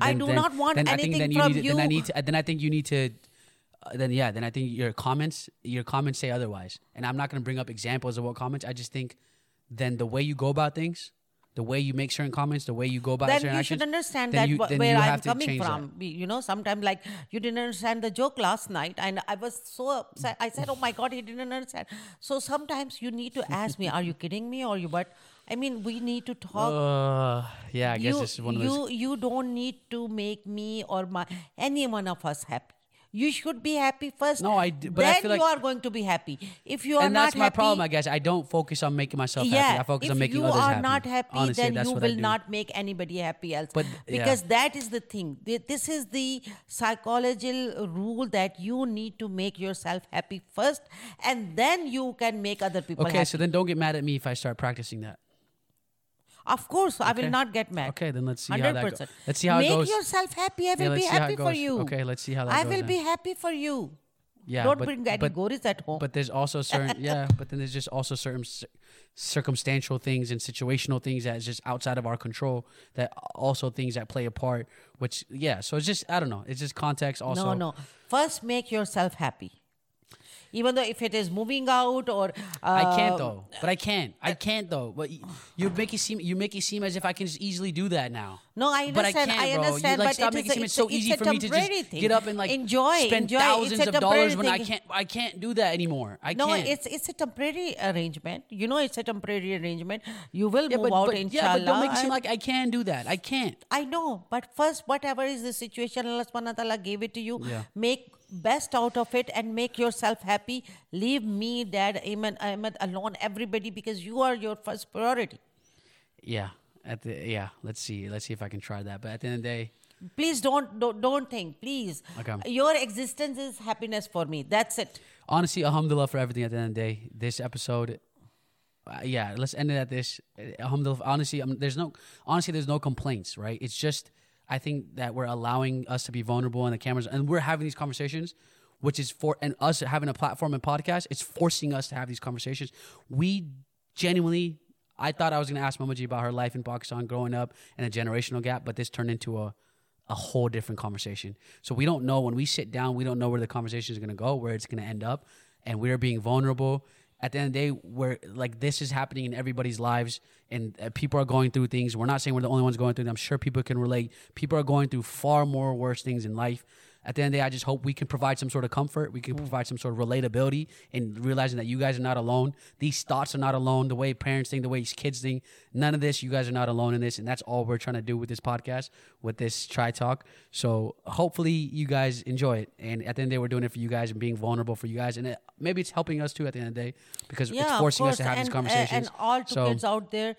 I do not want then I think anything then you from need to, Then I you. need to. Then I think you need to. Uh, then yeah. Then I think your comments, your comments say otherwise. And I'm not going to bring up examples of what comments. I just think, then the way you go about things, the way you make certain comments, the way you go about then certain you actions, should understand that you- where you I'm coming that. from. We- You know, sometimes like you didn't understand the joke last night, and I was so upset. I said, "Oh my God, he didn't understand." So sometimes you need to ask me, "Are you kidding me, or you?" But I mean, we need to talk. Uh, yeah, I guess you, this is one of you, those. you don't need to make me or my any one of us happy. You should be happy first. No, I but I then feel like- you are going to be happy. If you are And not that's my happy, problem, I guess. I don't focus on making myself yeah, happy. I focus if on making you are not happy, Honestly, then you will not make anybody happy else. But, yeah. because that is the thing. This is the psychological rule that you need to make yourself happy first, and then you can make other people happy. Okay, happy. so then don't get mad at me if I start practicing that. Of course, I will not get mad. Okay, then let's see how that goes. 100%. Let's see how it Make yourself happy. I will let's be see how it happy for you. Okay, let's see how that I goes will then. be happy for you. Yeah, Don't but- bring any but- gories at home. But there's also certain yeah, but then there's just also certain cir- circumstantial things and situational things that is just outside of our control that also things that play a part. Which yeah, so it's just I don't know. It's just context also. no, no. First, make yourself happy. Even though if it is moving out or uh, I can't though. But I can't. I can't though. But you make it seem you make it seem as if I can just easily do that now. No, I understand. But I understand. can't, I bro. You, like, but stop it making it seem it's so easy for me to just thing. get up and like Enjoy, spend enjoy. Thousands of dollars when I can't. I can't do that anymore. I no, can't. it's it's a temporary arrangement. You know, it's a temporary arrangement. You will yeah, move but, out, but, inshallah. yeah, but don't make it seem like I can do that. I can't. I know, but first, whatever is the situation, Allah subhanahu wa ta'ala gave it to you. Yeah. Make best out of it and make yourself happy. Leave me, dad, Ahmed, Ahmed alone, everybody, because you are your first priority. Yeah. At the yeah. Let's see. Let's see if I can try that. But at the end of the day, Please don't don't, don't think. Please, Okay. your existence is happiness for me. That's it. honestly, alhamdulillah for everything at the end of the day. This episode, uh, yeah, let's end it at this. Alhamdulillah. Honestly, um, there's no, honestly, there's no complaints, right? It's just, I think that we're allowing us to be vulnerable on the cameras and we're having these conversations, which is for, and us having a platform and podcast, it's forcing us to have these conversations. We genuinely, I thought I was going to ask Mama G about her life in Pakistan growing up and a generational gap, but this turned into a, a whole different conversation. So we don't know when we sit down, we don't know where the conversation is going to go, where it's going to end up, and we're being vulnerable. At the end of the day, where like this is happening in everybody's lives, and uh, people are going through things. We're not saying we're the only ones going through them. I'm sure people can relate. People are going through far more worse things in life. At the end of the day, I just hope we can provide some sort of comfort. We can provide some sort of relatability and realizing that you guys are not alone. These thoughts are not alone. The way parents think, the way kids think, none of this, you guys are not alone in this. And that's all we're trying to do with this podcast, with this Chai Talk. So hopefully you guys enjoy it. And at the end of the day, we're doing it for you guys and being vulnerable for you guys. And it, maybe it's helping us too at the end of the day because it's forcing us to have and, these conversations. And all two so, kids out there,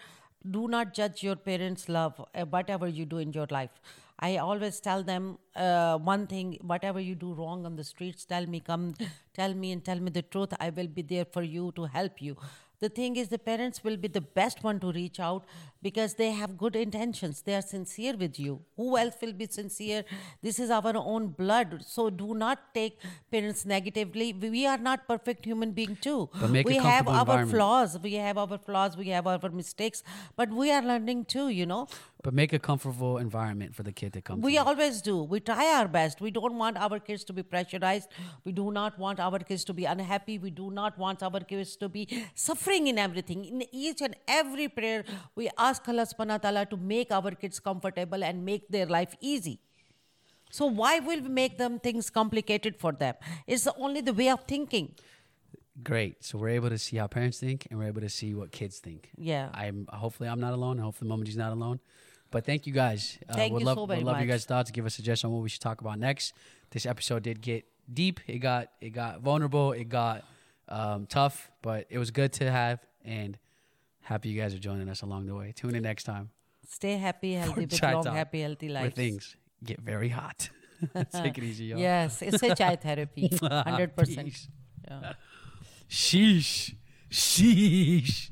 do not judge your parents' love, uh, whatever you do in your life. I always tell them uh, one thing: whatever you do wrong on the streets, tell me, come, tell me, and tell me the truth. I will be there for you to help you. The thing is, the parents will be the best one to reach out because they have good intentions. They are sincere with you. Who else will be sincere? This is our own blood. So do not take parents negatively. We are not perfect human being too. But make a we have our flaws. We have our flaws. We have our mistakes. But we are learning too. You know. but make a comfortable environment for the kid to come We to. always do. We try our best. We don't want our kids to be pressurized. We do not want our kids to be unhappy. We do not want our kids to be suffering in everything. In each and every prayer, we ask Allah subhanahu wa ta'ala to make our kids comfortable and make their life easy. So why will we make them things complicated for them? It's only the way of thinking. Great. So we're able to see how parents think and we're able to see what kids think. Yeah. I'm hopefully I'm not alone. Hopefully Mama G's not alone. But thank you guys. Uh, Thank we'd you love, so very we'd love much. guys' thoughts. Give us suggestions on what we should talk about next. This episode did get deep. It got it got vulnerable. It got um, tough, but it was good to have. And happy you guys are joining us along the way. Tune in next time. Stay happy, healthy, with long, Talk, happy, healthy Where lives. things get very hot. Take it easy, y'all. Yes, it's a chai therapy. Ah, 100%. Yeah. Sheesh. Sheesh.